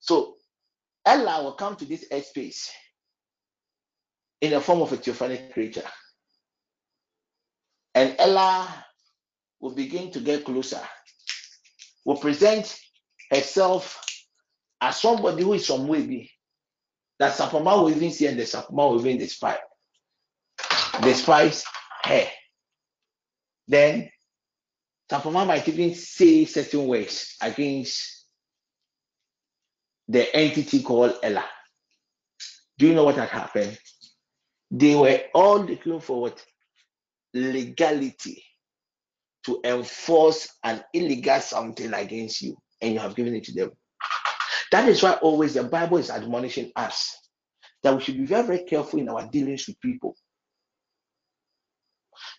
So Ella will come to this earth space in the form of a theophanic creature. And Ella will begin to get closer, will present herself as somebody who is some way be that Sapoma will even see and the Sapoma will even despise, despise her. Then Sapoma might even say certain words against the entity called Ella. Do you know what had happened? They were all looking for what? legality to enforce an illegal something against you, and you have given it to them. That is why always the Bible is admonishing us that we should be very, very careful in our dealings with people.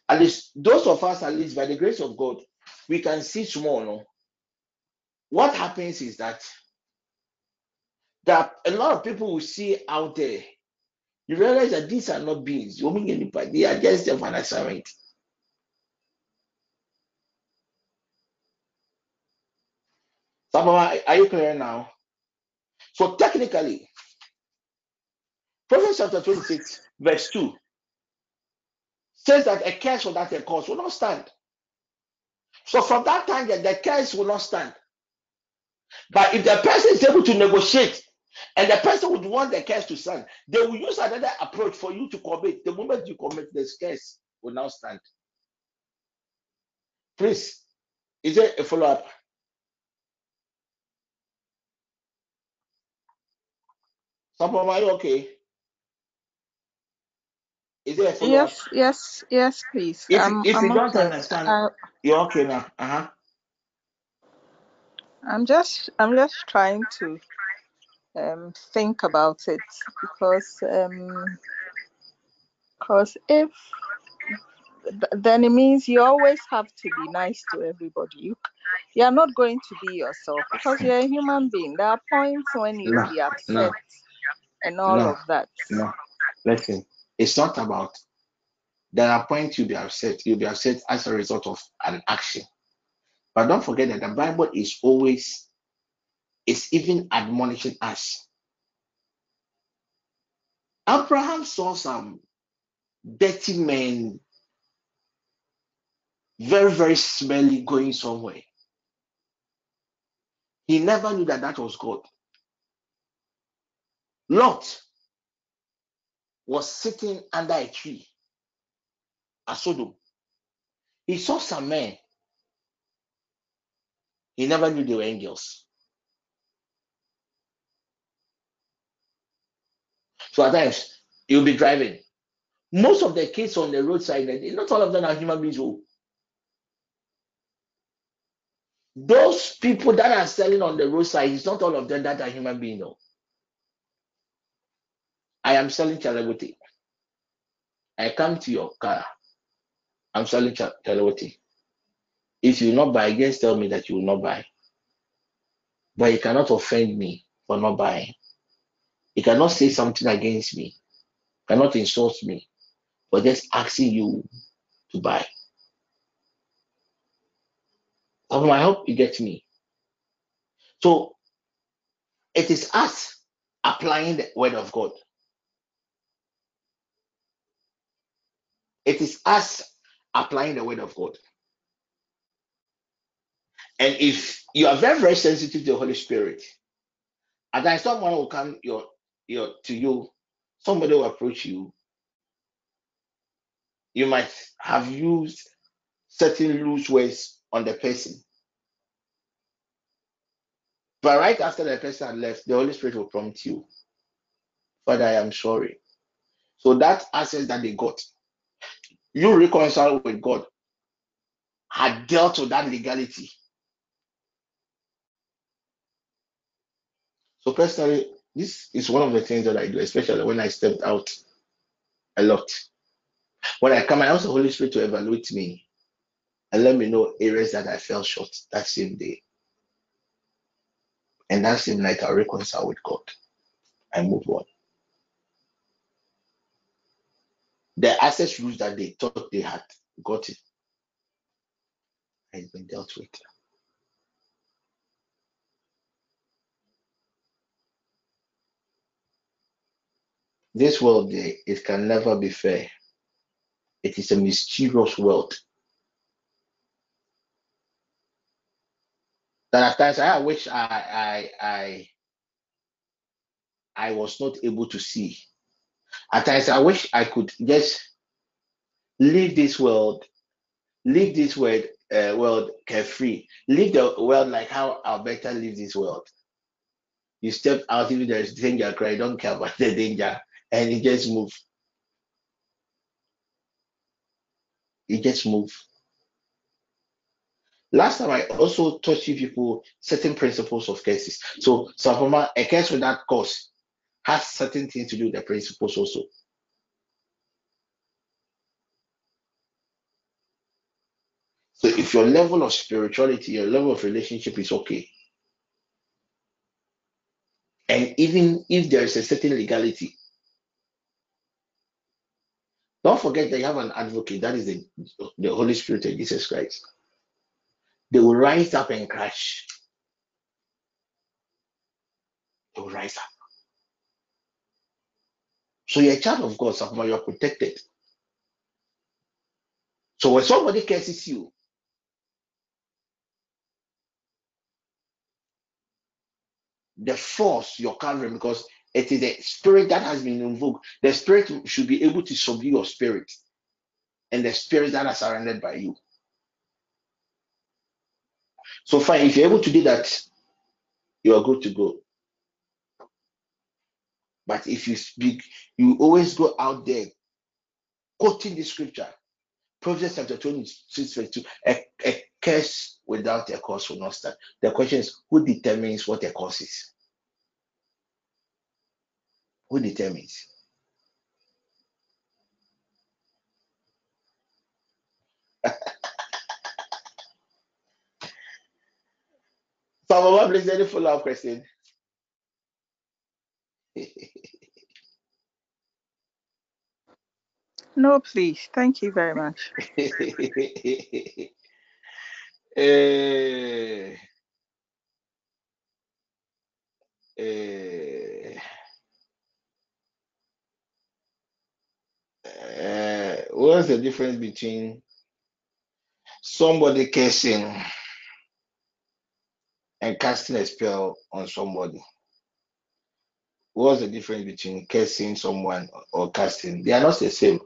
At least those of us, at least by the grace of God, we can see small. No? What happens is that that a lot of people will see out there. You realize that these are not beings. They are just an assignment. Sababa, are you clear now? So technically, Proverbs chapter 26, verse 2 says that a curse that a cause will not stand. So from that time, that the curse will not stand. But if the person is able to negotiate and the person would want the curse to stand, they will use another approach for you to commit. The moment you commit, the curse will now stand. Please, is there a follow up? Some of you okay? Is there a follow up? Yes, yes, yes, please. If I'm if you I'm don't okay. understand, I, you're okay now. Uh huh. I'm just I'm just trying to um think about it because um because if then it means you always have to be nice to everybody. You you are not going to be yourself because you're a human being. There are points when you will No, be no, upset and all no, of that. no. Listen, it's not about. There are points you'll be upset. You'll be upset as a result of an action. But don't forget that the Bible is always is even admonishing us. Abraham saw some dirty men, very very smelly, going somewhere. He never knew that that was God. Lot was sitting under a tree at Sodom. He saw some men. He never knew they were angels. So at times you'll be driving. Most of the kids on the roadside, not all of them are human beings. oh. Those people that are selling on the roadside, it's not all of them that are human beings. No. I am selling Chalagote. I come to your car. I'm selling Cha- Chalagote. If you not buy, just tell me that you will not buy. But you cannot offend me for not buying. You cannot say something against me. cannot insult me for just asking you to buy. I hope you get me. So it is us applying the word of God. It is us applying the word of God. And if you are very, very sensitive to the Holy Spirit, and then someone will come your, your to you, somebody will approach you, you might have used certain loose words on the person. But right after the person had left, the Holy Spirit will prompt you, Father, I am sorry. So that access that they got, you reconcile with God, had dealt with that legality. So personally, this is one of the things that I do, especially when I stepped out a lot. When I come, I ask the Holy Spirit to evaluate me and let me know areas that I fell short that same day. And that same night, I reconcile with God. I move on. The access rules that they thought they had got it has been dealt with. This world, eh, it can never be fair. It is a mysterious world. That at times I wish I I I I was not able to see. At times I wish I could just leave this world, leave this world uh, world carefree, leave the world like how Alberta live this world. You step out, even there's danger, cry, don't care about (laughs) the danger, and you just move. You just move. Last time I also taught you people certain principles of cases. So Sapoma, a case with that cause has certain things to do with the principles also. So if your level of spirituality, your level of relationship is okay, and even if there is a certain legality, don't forget that you have an advocate, that is the, the Holy Spirit of Jesus Christ. They will rise up and crash. They will rise up. So you're a child of God, Sapoma, you're protected. So when somebody curses you, the force you're carrying, because it is a spirit that has been invoked, the spirit should be able to subdue your spirit and the spirits that are surrounded by you. So fine, if you're able to do that, you are good to go. But if you speak, you always go out there quoting the scripture. Proverbs chapter 26, verse 2. A, a curse without a cause will not stand. The question is, who determines what a cause is? Who determines? (laughs) Father, please any follow-up question? (laughs) No, please. Thank you very much. (laughs) Eh, eh, eh, what's the difference between somebody cursing and casting a spell on somebody? What's the difference between cursing someone or casting? They are not the same.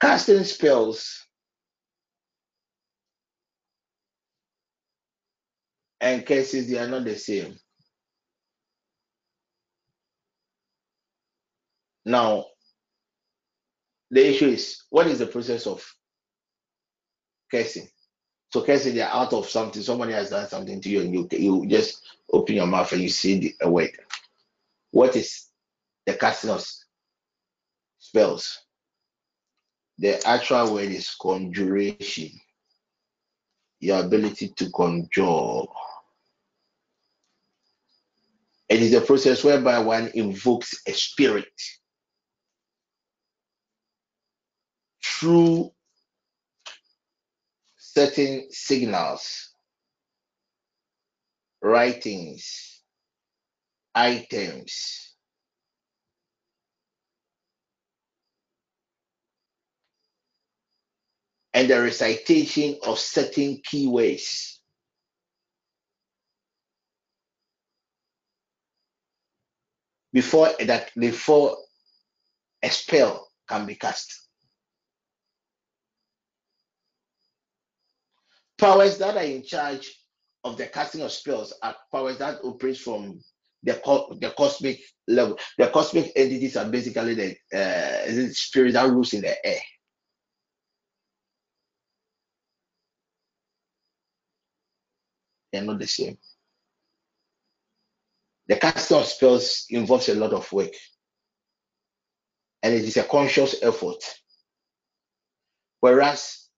Casting spells and curses, they are not the same. Now, the issue is what is the process of cursing? So cursing, they're out of something. Somebody has done something to you, and you you just open your mouth and you say the, word. What is the casting of spells? The actual word is conjuration. Your ability to conjure. It is a process whereby one invokes a spirit through certain signals, writings, items, and the recitation of certain key keywords. Before that, before a spell can be cast. Powers that are in charge of the casting of spells are powers that operate from the the cosmic level. The cosmic entities are basically the uh, the spirit that rules in the air. They're not the same. The casting of spells involves a lot of work, and it is a conscious effort. Whereas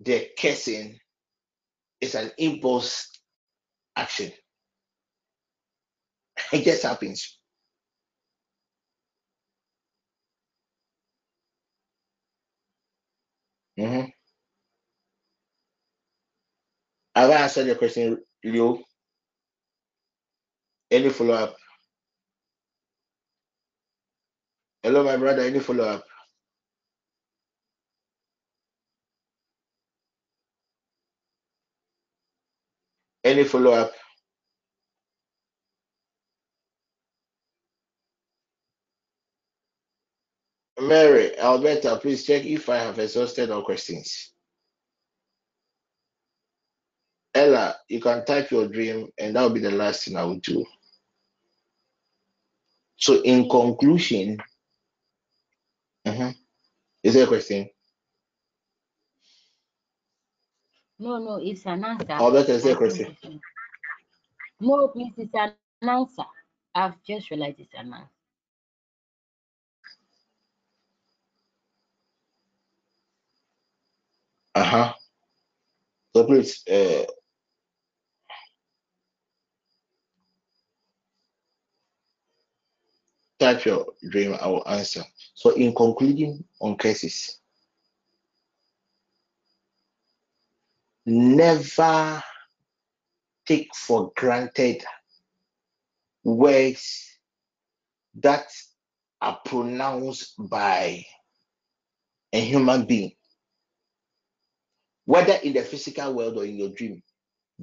the cursing is an impulse action. (laughs) It just happens. Mm-hmm. Have I answered your question, Leo? Any follow up? Hello, my brother. Any follow up? Any follow up? Mary, Alberta, please check if I have exhausted all questions. Ella, you can type your dream, and that will be the last thing I will do. So, in conclusion, uh-huh, is there a question? No, no, it's an answer. Alberta, is there a question? No, please, it's an answer. I've just realized it's an answer. Uh huh. So please, uh, type your dream. I will answer. So, in concluding on cases, never take for granted words that are pronounced by a human being whether in the physical world or in your dream.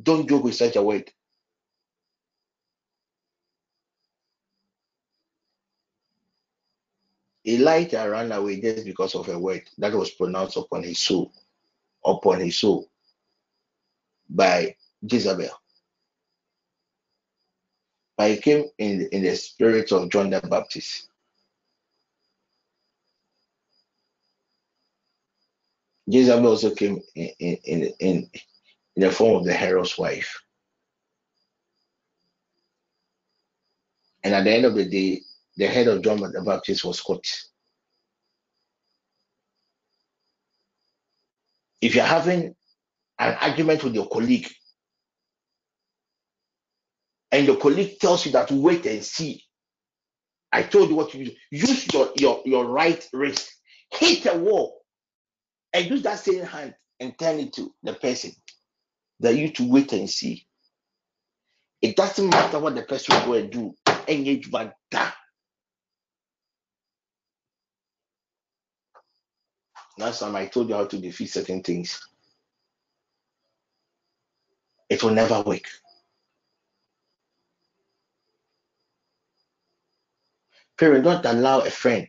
Don't joke with such a word. Elijah ran away just because of a word that was pronounced upon his soul, upon his soul by Jezebel. But he came in, in the spirit of John the Baptist. Jezebel also came in, in, in, in, the form of the Herod's wife. And at the end of the day, the head of John the Baptist was caught. If you're having an argument with your colleague, and your colleague tells you that wait and see, I told you what to do. Use your, your, your right wrist, hit a wall, and use that same hand and turn it to the person that you to wait and see. It doesn't matter what the person will do. Engage but that. Last time I told you how to defeat certain things. It will never work. Parent, don't allow a friend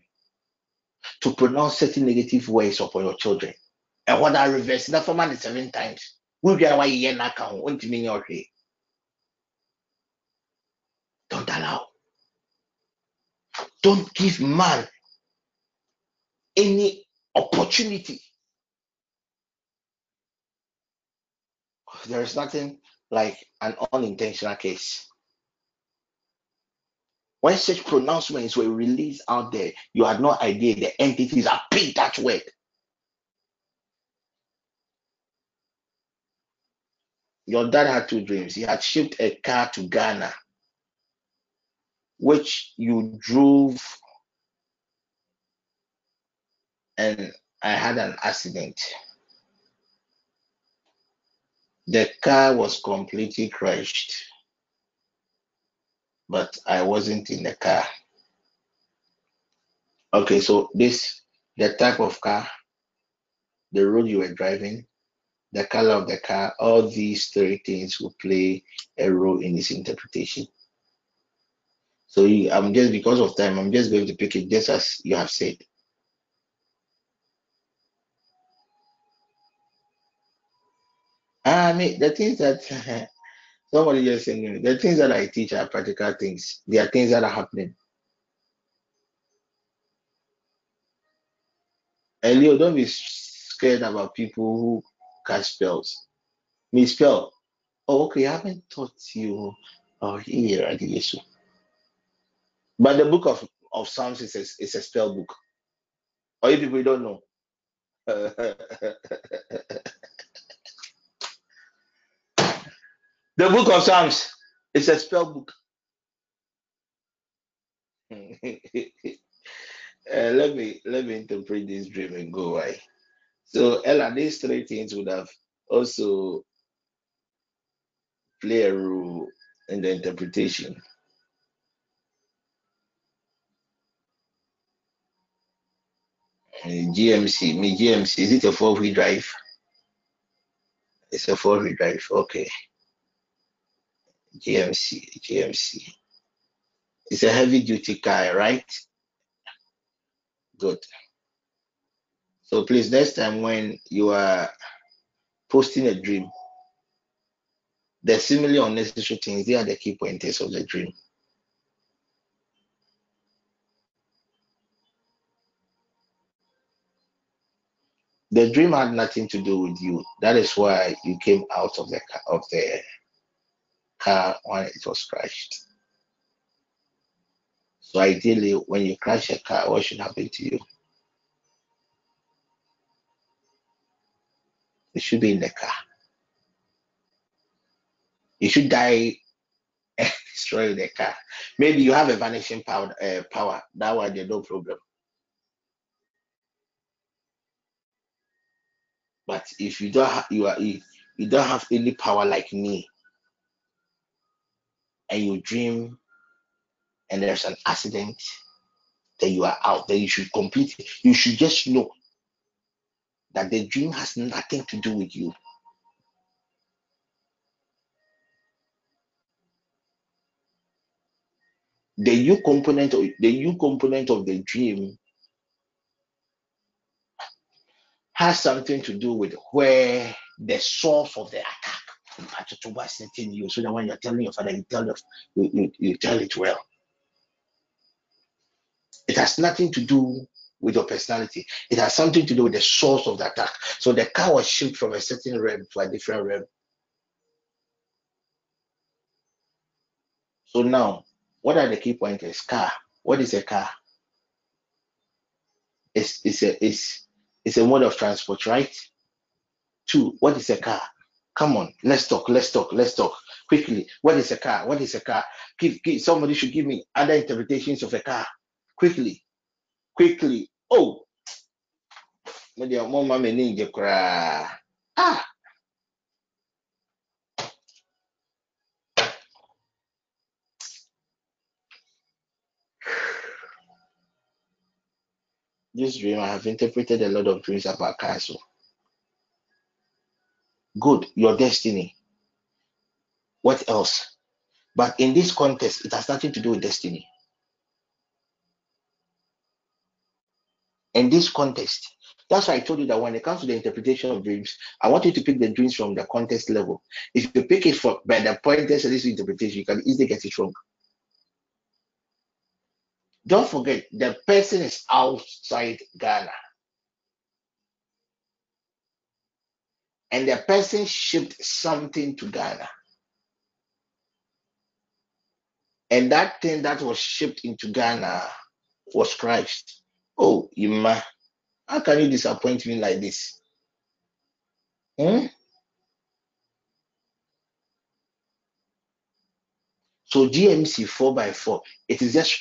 to pronounce certain negative words upon your children. And what I reverse that for man seven times. We be why you your way. Don't allow. Don't give man any opportunity. There is nothing like an unintentional case. When such pronouncements were released out there, you had no idea the entities are paid that word. Your dad had two dreams. He had shipped a car to Ghana, which you drove, and I had an accident. The car was completely crushed but I wasn't in the car. Okay, so this the type of car, the road you were driving, the color of the car, all these three things will play a role in this interpretation. So you, I'm just because of time, I'm just going to pick it just as you have said. Ah, I mean the things that (laughs) Somebody just saying the things that I teach are practical things. They are things that are happening. And Leo, don't be scared about people who cast spells. Me spell. Oh, okay, I haven't taught you. Oh, here, I did. But the book of, of Psalms is a, is a spell book. Or if people don't know. (laughs) the book of Psalms is a spell book. (laughs) uh, let me let me interpret this dream and go away. So Ella, these three things would have also play a role in the interpretation. GMC, me GMC, is it a four-wheel drive? It's a four-wheel drive, okay. GMC, GMC. It's a heavy-duty car, right? Good. So please, next time when you are posting a dream, the seemingly unnecessary things, they are the key pointers of the dream. The dream had nothing to do with you. That is why you came out of the of the car when it was crashed. So ideally, when you crash a car, what should happen to you? You should be in the car. You should die (laughs) and destroy the car. Maybe you have a vanishing power. Uh, power. That one, there's no problem. But if you don't have you are you don't have any power like me, and you dream, and there's an accident, then you are out. Then you should complete. You should just know that the dream has nothing to do with you. The you component of the you component of the dream has something to do with where the source of the attack was in you. So that when you're telling your father, you tell you, you, you tell it well. It has nothing to do with your personality. It has something to do with the source of the attack. So the car was shifted from a certain realm to a different realm. So now, what are the key points? Car. What is a car? It's, it's a it's it's a mode of transport, right? Two, what is a car? Come on, let's talk, let's talk, let's talk quickly. What is a car? What is a car? Give, give, somebody should give me other interpretations of a car quickly, quickly. Oh, my dear mommy ninja cry. ah. This dream, I have interpreted a lot of dreams about castle. Good, your destiny. What else? But in this context, it has nothing to do with destiny. In this context, that's why I told you that when it comes to the interpretation of dreams, I want you to pick the dreams from the context level. If you pick it for by the point of this interpretation, you can easily get it wrong. Don't forget, the person is outside Ghana. And the person shipped something to Ghana. And that thing that was shipped into Ghana was Christ. Oh, Ima, how can you disappoint me like this? Hmm? So GMC 4x4, it is just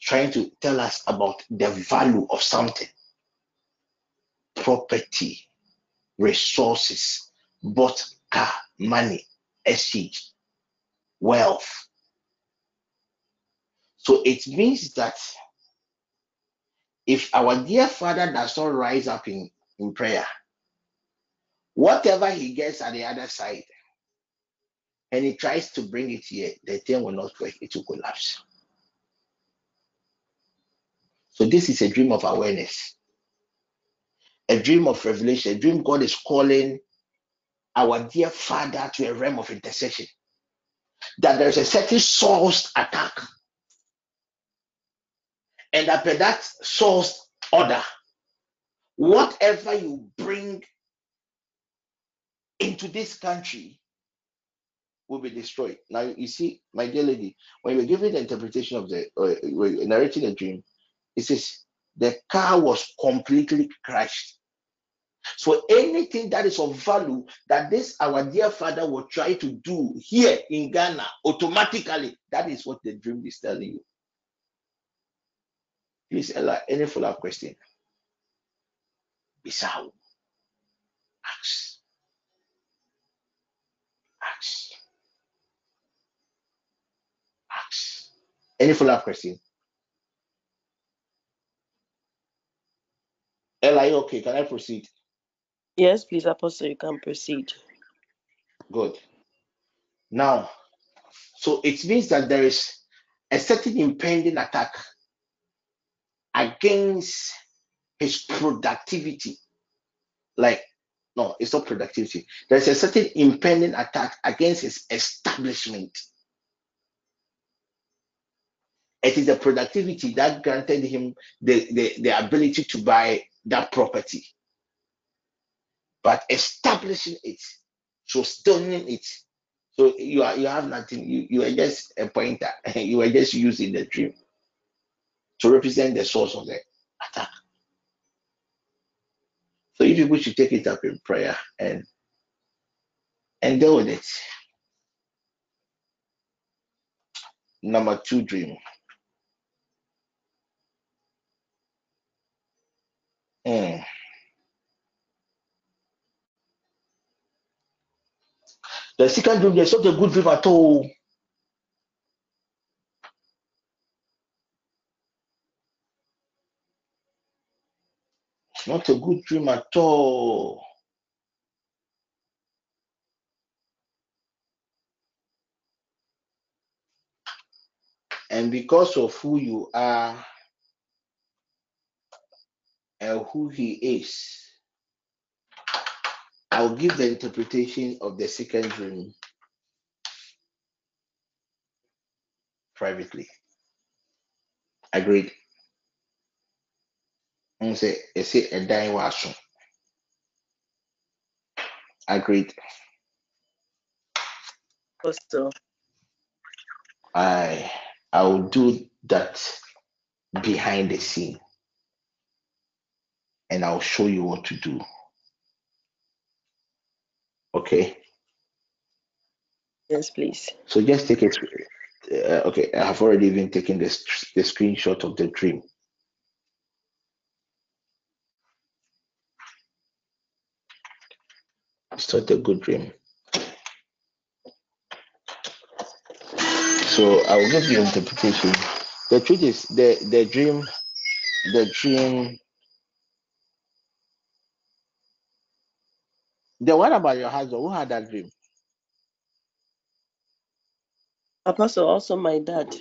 trying to tell us about the value of something property, resources, bought car, money, exchange, wealth. So it means that if our dear Father does not rise up in, in prayer, whatever he gets at the other side, and he tries to bring it here, the thing will not work, it will collapse. So this is a dream of awareness, a dream of revelation, a dream God is calling our dear Father to a realm of intercession. That there is a certain source attack, and after that source order, whatever you bring into this country will be destroyed. Now you see, my dear lady, when you were giving the interpretation of the uh, narrating the dream, it says the car was completely crushed. So anything that is of value that this our dear father will try to do here in Ghana, automatically, that is what the dream is telling you. Please, Ella, any follow-up question? Bisau. Ask. Ask. Ask. Any follow-up question? Ella, okay? Can I proceed? Yes, please, Apostle, you can proceed. Good. Now, so it means that there is a certain impending attack against his productivity. Like, no, it's not productivity. There's a certain impending attack against his establishment. It is the productivity that granted him the, the, the ability to buy that property but establishing it, sustaining it. So you are you have nothing. You, you are just a pointer. (laughs) you are just using the dream to represent the source of the attack. So you people should take it up in prayer and and deal with it. Number two dream. Mm. The second dream, there's not a good dream at all. Not a good dream at all. And because of who you are and who he is, I'll give the interpretation of the second dream privately. Agreed. n sɛ ɛsɛ ɛdan wɔ aso agreed. Apostle, i i will do that behind the scene. And i'll show you what to do okay. Yes, please. so just take it uh, okay i have already even taken this the screenshot of the dream. It's not a good dream. So i will give you interpretation. The truth is the the dream the dream the what about your husband? Who had that dream? Apostle, also my dad.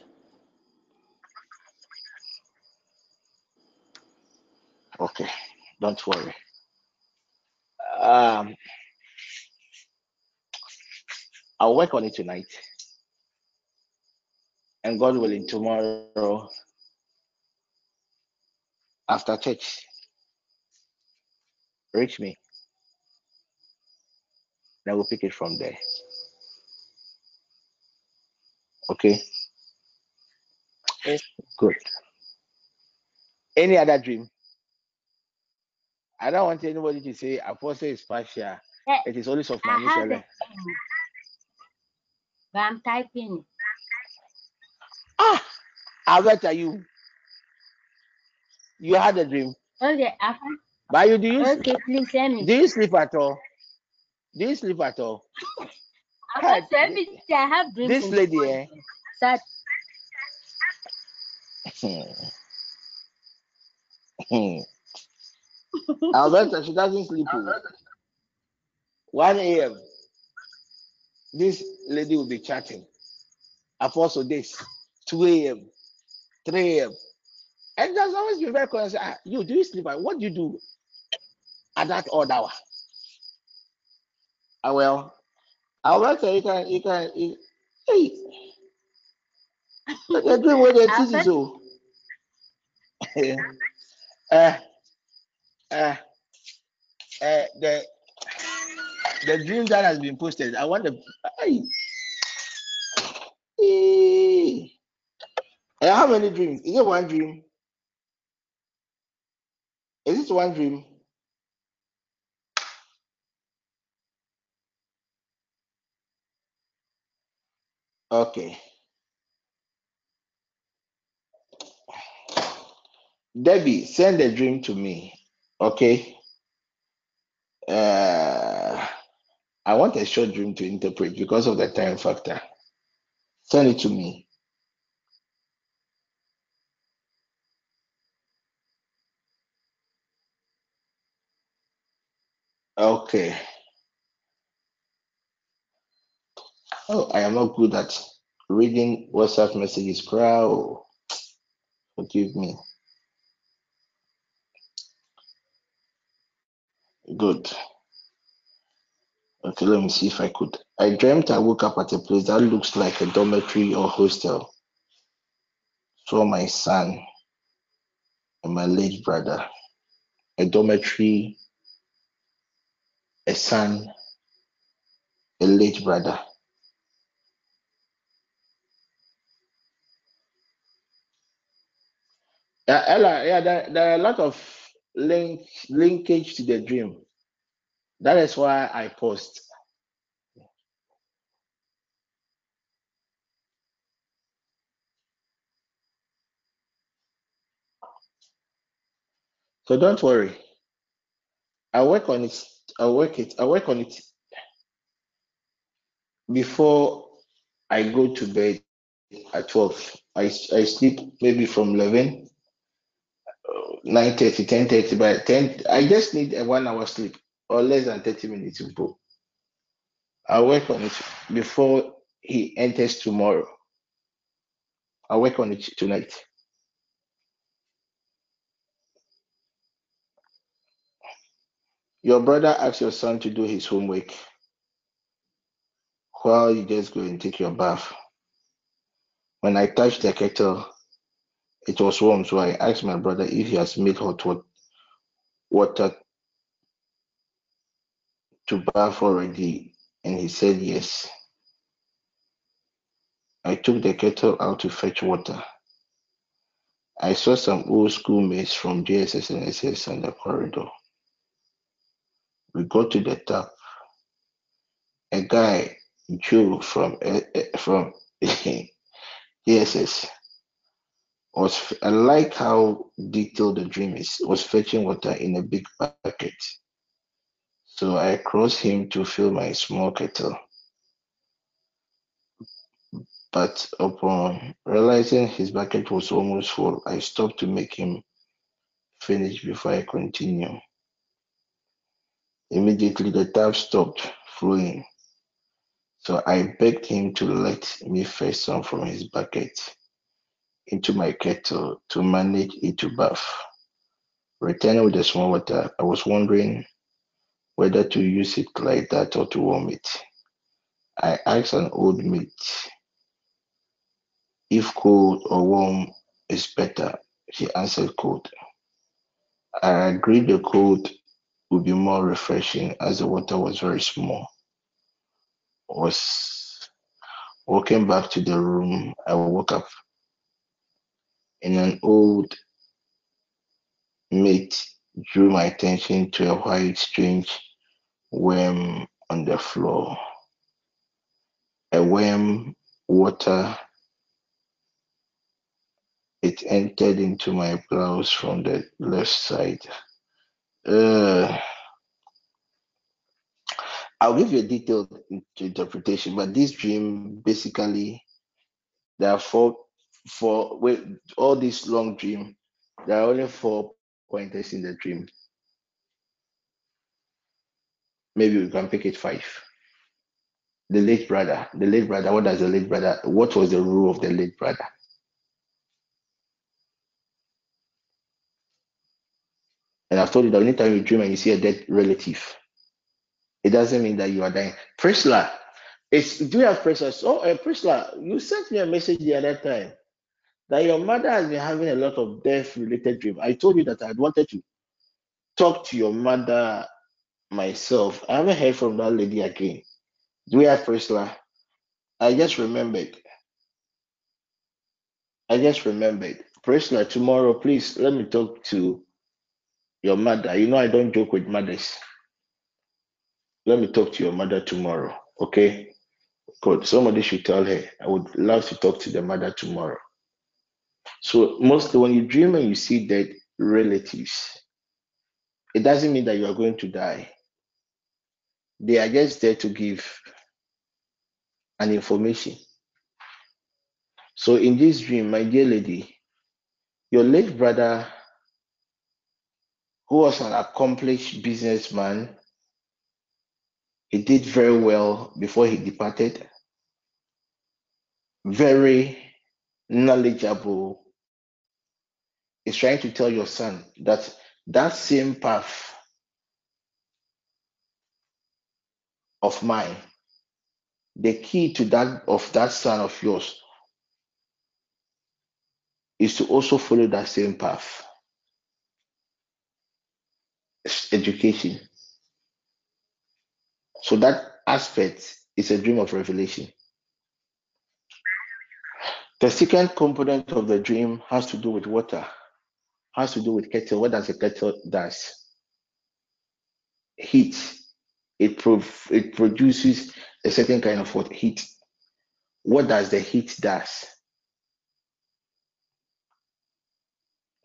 okay don't worry. Um i'll work on it tonight. And god willing tomorrow after church reach me then we'll pick it from there. Okay? Yes. good. Any other dream? I don't want anybody to say apostle is partial. Eh, it is only of my have a Michelle. dream, but I'm typing. Ah! I bet you? You had a dream. Okay, I but you do you okay, please send me. do you sleep at all do you sleep at all I have every day I have dreams. this lady eh That. (laughs) Alberta, she doesn't sleep. 1 a.m. This lady will be chatting. Apostle this. 2 a.m. 3 a.m. And there's always been very conscious. Ah, you do you sleep? What do you do at that odd hour? I will. I'll work. You can, you can, you, hey. Doing what they're teaching to. uh, uh, uh, the, the dream that has been posted, I want the. Hey. Hey. How many dreams? Is it one dream? Is it one dream? Okay. Debbie, send the dream to me. Okay. Uh, I want a short dream to interpret because of the time factor. Send it to me. Okay. Oh, I am not good at reading WhatsApp messages. Crowd, forgive me. Good. Okay, let me see if I could. I dreamt I woke up at a place that looks like a dormitory or hostel. Saw my son and my late brother. A dormitory, a son, a late brother. Yeah, Ella, yeah, there, there are a lot of link linkage to the dream. That is why I post. So don't worry. I work on it. I work it. I work on it before I go to bed at 12. I, I sleep maybe from 11, 9 30, 10 30. By 10, I just need a one hour sleep or less than 30 minutes to go. I work on it before he enters tomorrow. I work on it tonight. Your brother asked your son to do his homework while you just go and take your bath. When I touched the kettle, it was warm, so I asked my brother if he has made hot water to bath already, and he said yes. I took the kettle out to fetch water. I saw some old schoolmates from JSS and SS on the corridor. We got to the top. A guy, Joe from uh, from (laughs) JSS, was I like how detailed the dream is. Was fetching water in a big bucket. So I crossed him to fill my small kettle. But upon realizing his bucket was almost full, I stopped to make him finish before I continue. Immediately the tap stopped flowing. So I begged him to let me fetch some from his bucket into my kettle to manage it to bath. Returning with the small water, I was wondering whether to use it like that or to warm it. I asked an old mate if cold or warm is better. She answered cold. I agreed the cold would be more refreshing as the water was very small. Was walking back to the room, I woke up and an old mate drew my attention to a white strange worm on the floor. A worm water it entered into my blouse from the left side. Uh, I'll give you a detailed interpretation, but this dream basically there are four four with all this long dream, there are only four pointers in the dream. Maybe we can pick it five. The late brother, the late brother, what does the late brother, what was the rule of the late brother? And I've told you that anytime you dream and you see a dead relative, it doesn't mean that you are dying. Priscilla, it's do you have Priscilla? Oh, uh, Priscilla, you sent me a message the other time that your mother has been having a lot of death-related dreams. I told you that I wanted to talk to your mother myself. I haven't heard from that lady again. Do we have Priscilla? I just remembered. I just remembered. Priscilla, tomorrow, please let me talk to your mother. You know, I don't joke with mothers. Let me talk to your mother tomorrow, okay? Good. Somebody should tell her. I would love to talk to the mother tomorrow. So, mostly when you dream and you see dead relatives, it doesn't mean that you are going to die. They are just there to give an information. So, in this dream, my dear lady, your late brother, who was an accomplished businessman, he did very well before he departed, very knowledgeable, is trying to tell your son that that same path of mine, the key to that of that son of yours is to also follow that same path. Education. So that aspect is a dream of revelation. The second component of the dream has to do with water, has to do with kettle. What does a kettle does? Heat. It prov- it produces a certain kind of what heat. What does the heat does?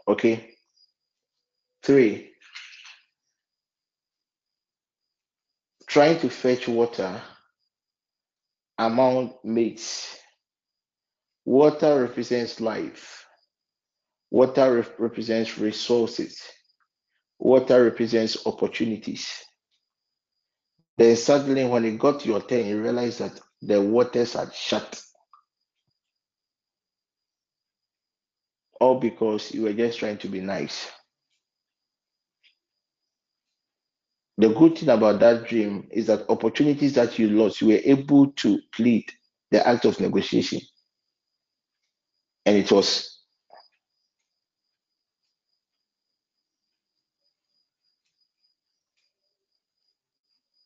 Okay. Three. Trying to fetch water among mates. Water represents life. Water re- represents resources. Water represents opportunities. Then suddenly, when it got to your turn, you realize that the waters had shut. All because you were just trying to be nice. The good thing about that dream is that opportunities that you lost, you were able to plead the act of negotiation. And it was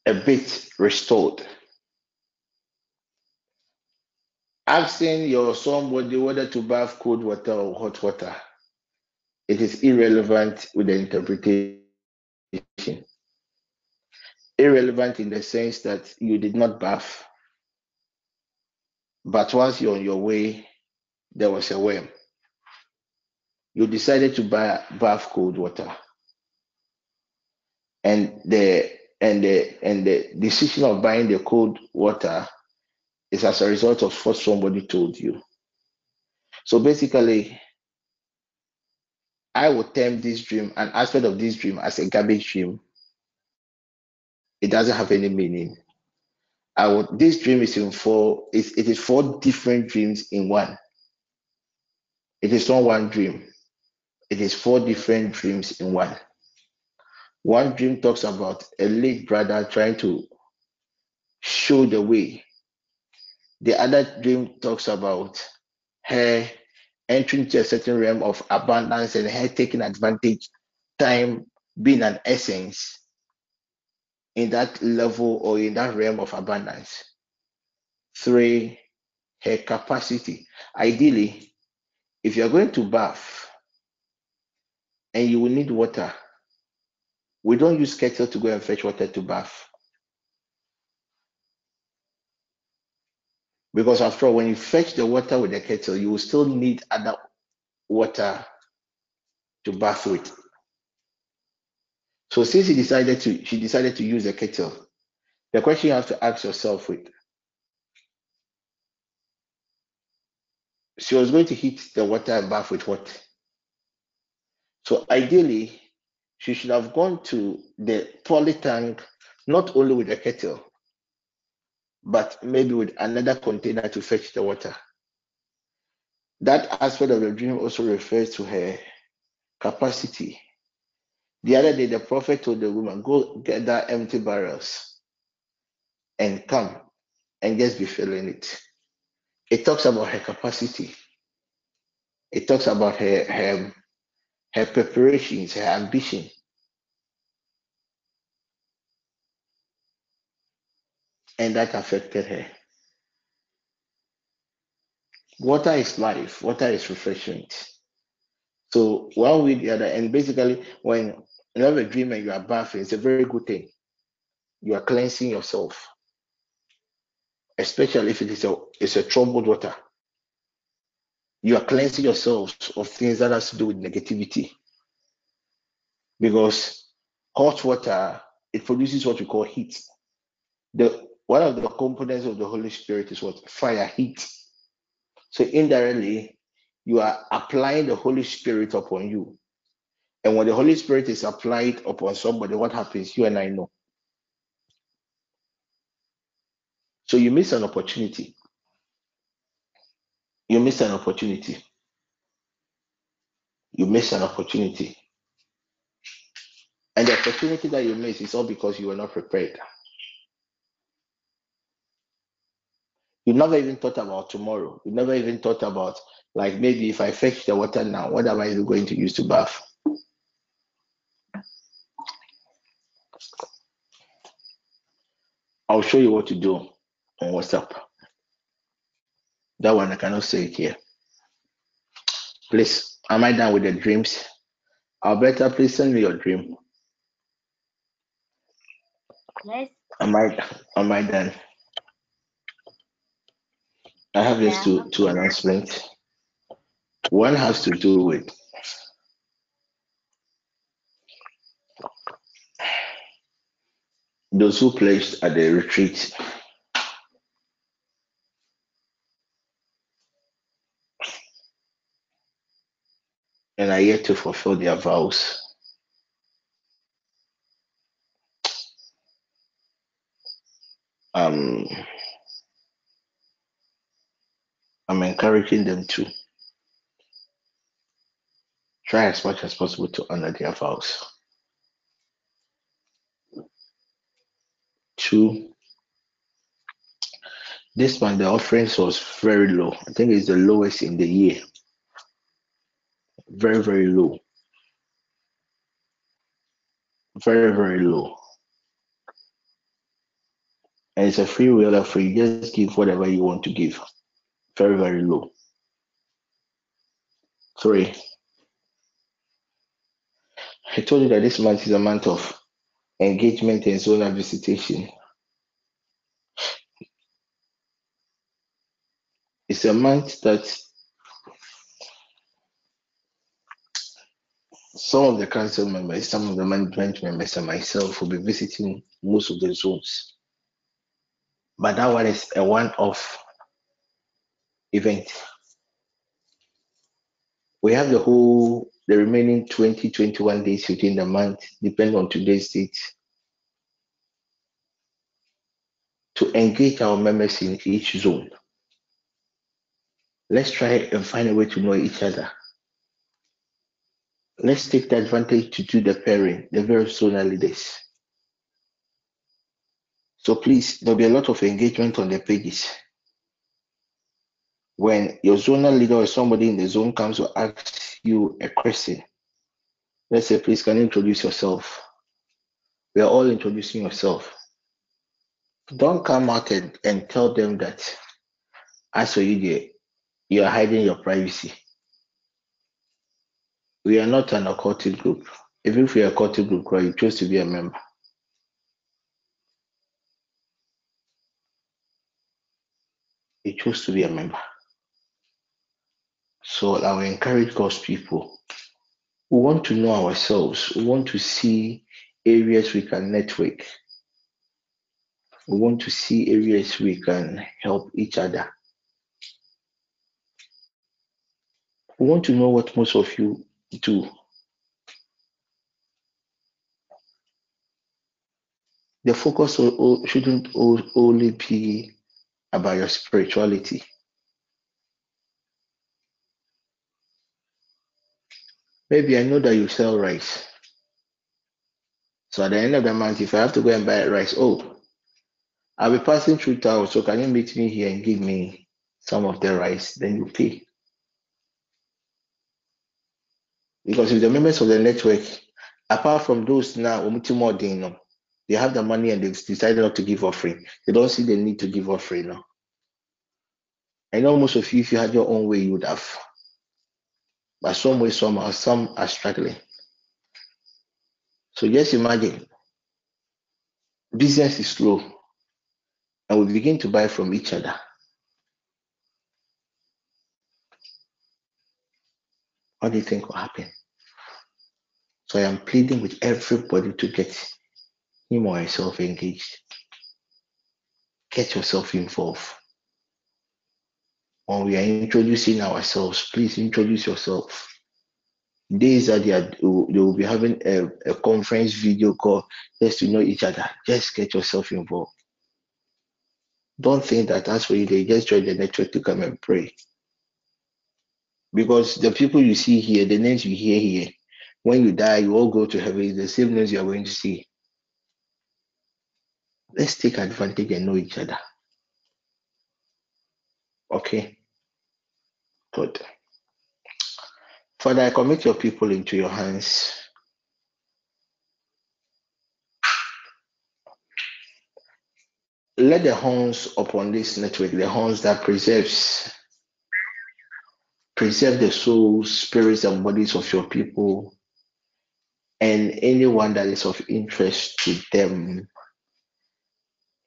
a bit restored. Asking your somebody whether to bath cold water or hot water, it is irrelevant with the interpretation. Irrelevant in the sense that you did not bath, but once you're on your way, there was a worm. You decided to buy bath cold water, and the and the and the decision of buying the cold water is as a result of what somebody told you. So basically, I would term this dream, an aspect of this dream, as a garbage dream. It doesn't have any meaning. I would this dream is in four, it, it is four different dreams in one. It is not one dream. It is four different dreams in one. One dream talks about a late brother trying to show the way. The other dream talks about her entering to a certain realm of abundance and her taking advantage, time being an essence in that level or in that realm of abundance. Three, her capacity. Ideally, if you're going to bath and you will need water, we don't use kettle to go and fetch water to bath. Because after all, when you fetch the water with the kettle, you will still need other water to bath with. So since he decided to, she decided to use a kettle. The question you have to ask yourself with she was going to heat the water and bath with what? So ideally, she should have gone to the poly tank not only with a kettle, but maybe with another container to fetch the water. That aspect of the dream also refers to her capacity. The other day, the prophet told the woman, Go get that empty barrels and come and just be filling it. It talks about her capacity. It talks about her her, her preparations, her ambition. And that affected her. Water is life. Water is refreshment. So one or the other, and basically, when you have a dream and you are bathing, it's a very good thing. You are cleansing yourself, especially if it is a it's a troubled water. You are cleansing yourselves of things that has to do with negativity, because hot water it produces what we call heat. The one of the components of the Holy Spirit is what fire, heat. So indirectly, you are applying the Holy Spirit upon you. And when the Holy Spirit is applied upon somebody, what happens? You and I know. So you miss an opportunity. You miss an opportunity. You miss an opportunity. And the opportunity that you miss is all because you were not prepared. You never even thought about tomorrow. You never even thought about, like, maybe if I fetch the water now, what am I going to use to bath? I'll show you what to do on WhatsApp. That one I cannot say it here. Please, am I done with the dreams? Alberta, please send me your dream. Yes. Am I am I done? I have just Yeah. two two announcements. One has to do with those who pledged at the retreat. And are yet to fulfill their vows. Um, I'm encouraging them to try as much as possible to honor their vows. Two, this month the offerings was very low. I think it's the lowest in the year. Very, very low. Very, very low. And it's a free will offering. Just give whatever you want to give. Very, very low. Three, I told you that this month is a month of engagement and zonal visitation. It's a month that some of the council members, some of the management members, and myself will be visiting most of the zones. But that one is a one off event. We have the whole, the remaining 20, 21 days within the month, depending on today's date, to engage our members in each zone. Let's try and find a way to know each other. Let's take the advantage to do the pairing, the various zonal leaders. So please, there'll be a lot of engagement on the pages. When your zonal leader or somebody in the zone comes to ask you a question, let's say, please, can you introduce yourself? We are all introducing yourself. Don't come out and, and tell them that as for you you are hiding your privacy. We are not an occultic group. Even if we are a occultic group, you chose to be a member. You chose to be a member. So I will encourage God's people. We want to know ourselves. We want to see areas we can network. We want to see areas we can help each other. We want to know what most of you do. The focus shouldn't only be about your spirituality. Maybe I know that you sell rice. So at the end of the month, if I have to go and buy rice, oh, I'll be passing through town. So can you meet me here and give me some of the rice? Then you pay. Because if the members of the network, apart from those now, they have the money and they've decided not to give offering. They don't see the need to give offering now. I know most of you, if you had your own way, you would have. But some way, somehow, some are struggling. So just imagine business is slow and we begin to buy from each other. What do you think will happen? So I am pleading with everybody to get him or herself engaged. Get yourself involved. When we are introducing ourselves, please introduce yourself. Days that they, are, they will be having a, a conference video call just to know each other. Just get yourself involved. Don't think that that's where they just join the network to come and pray. Because the people you see here, the names you hear here, when you die, you all go to heaven. It's the same names you are going to see. Let's take advantage and know each other. Okay? Good. Father, I commit your people into your hands. Let the horns upon this network, the horns that preserves, preserve the souls, spirits, and bodies of your people, and anyone that is of interest to them,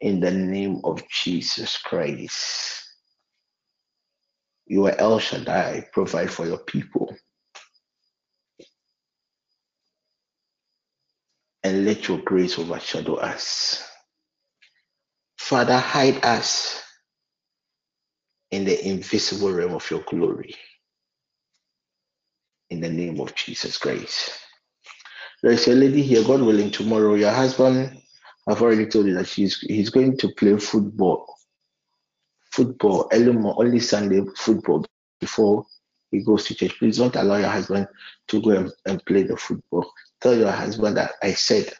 in the name of Jesus Christ. You are El Shaddai, provide for your people. And let your grace overshadow us. Father, hide us in the invisible realm of your glory. In the name of Jesus Christ. There's a lady here, God willing, tomorrow. Your husband, I've already told you that she's he's going to play football. Football, early, only Sunday football before he goes to church. Please don't allow your husband to go and, and play the football. Tell your husband that I said,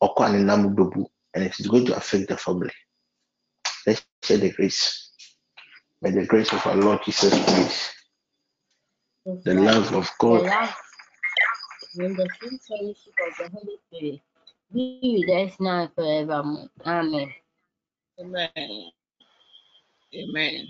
and it is going to affect the family. Let's share the grace. May the grace of our Lord Jesus Christ, the love of God, in the fellowship of the Holy Spirit, be with us now forevermore. Amen. Amen. Amen.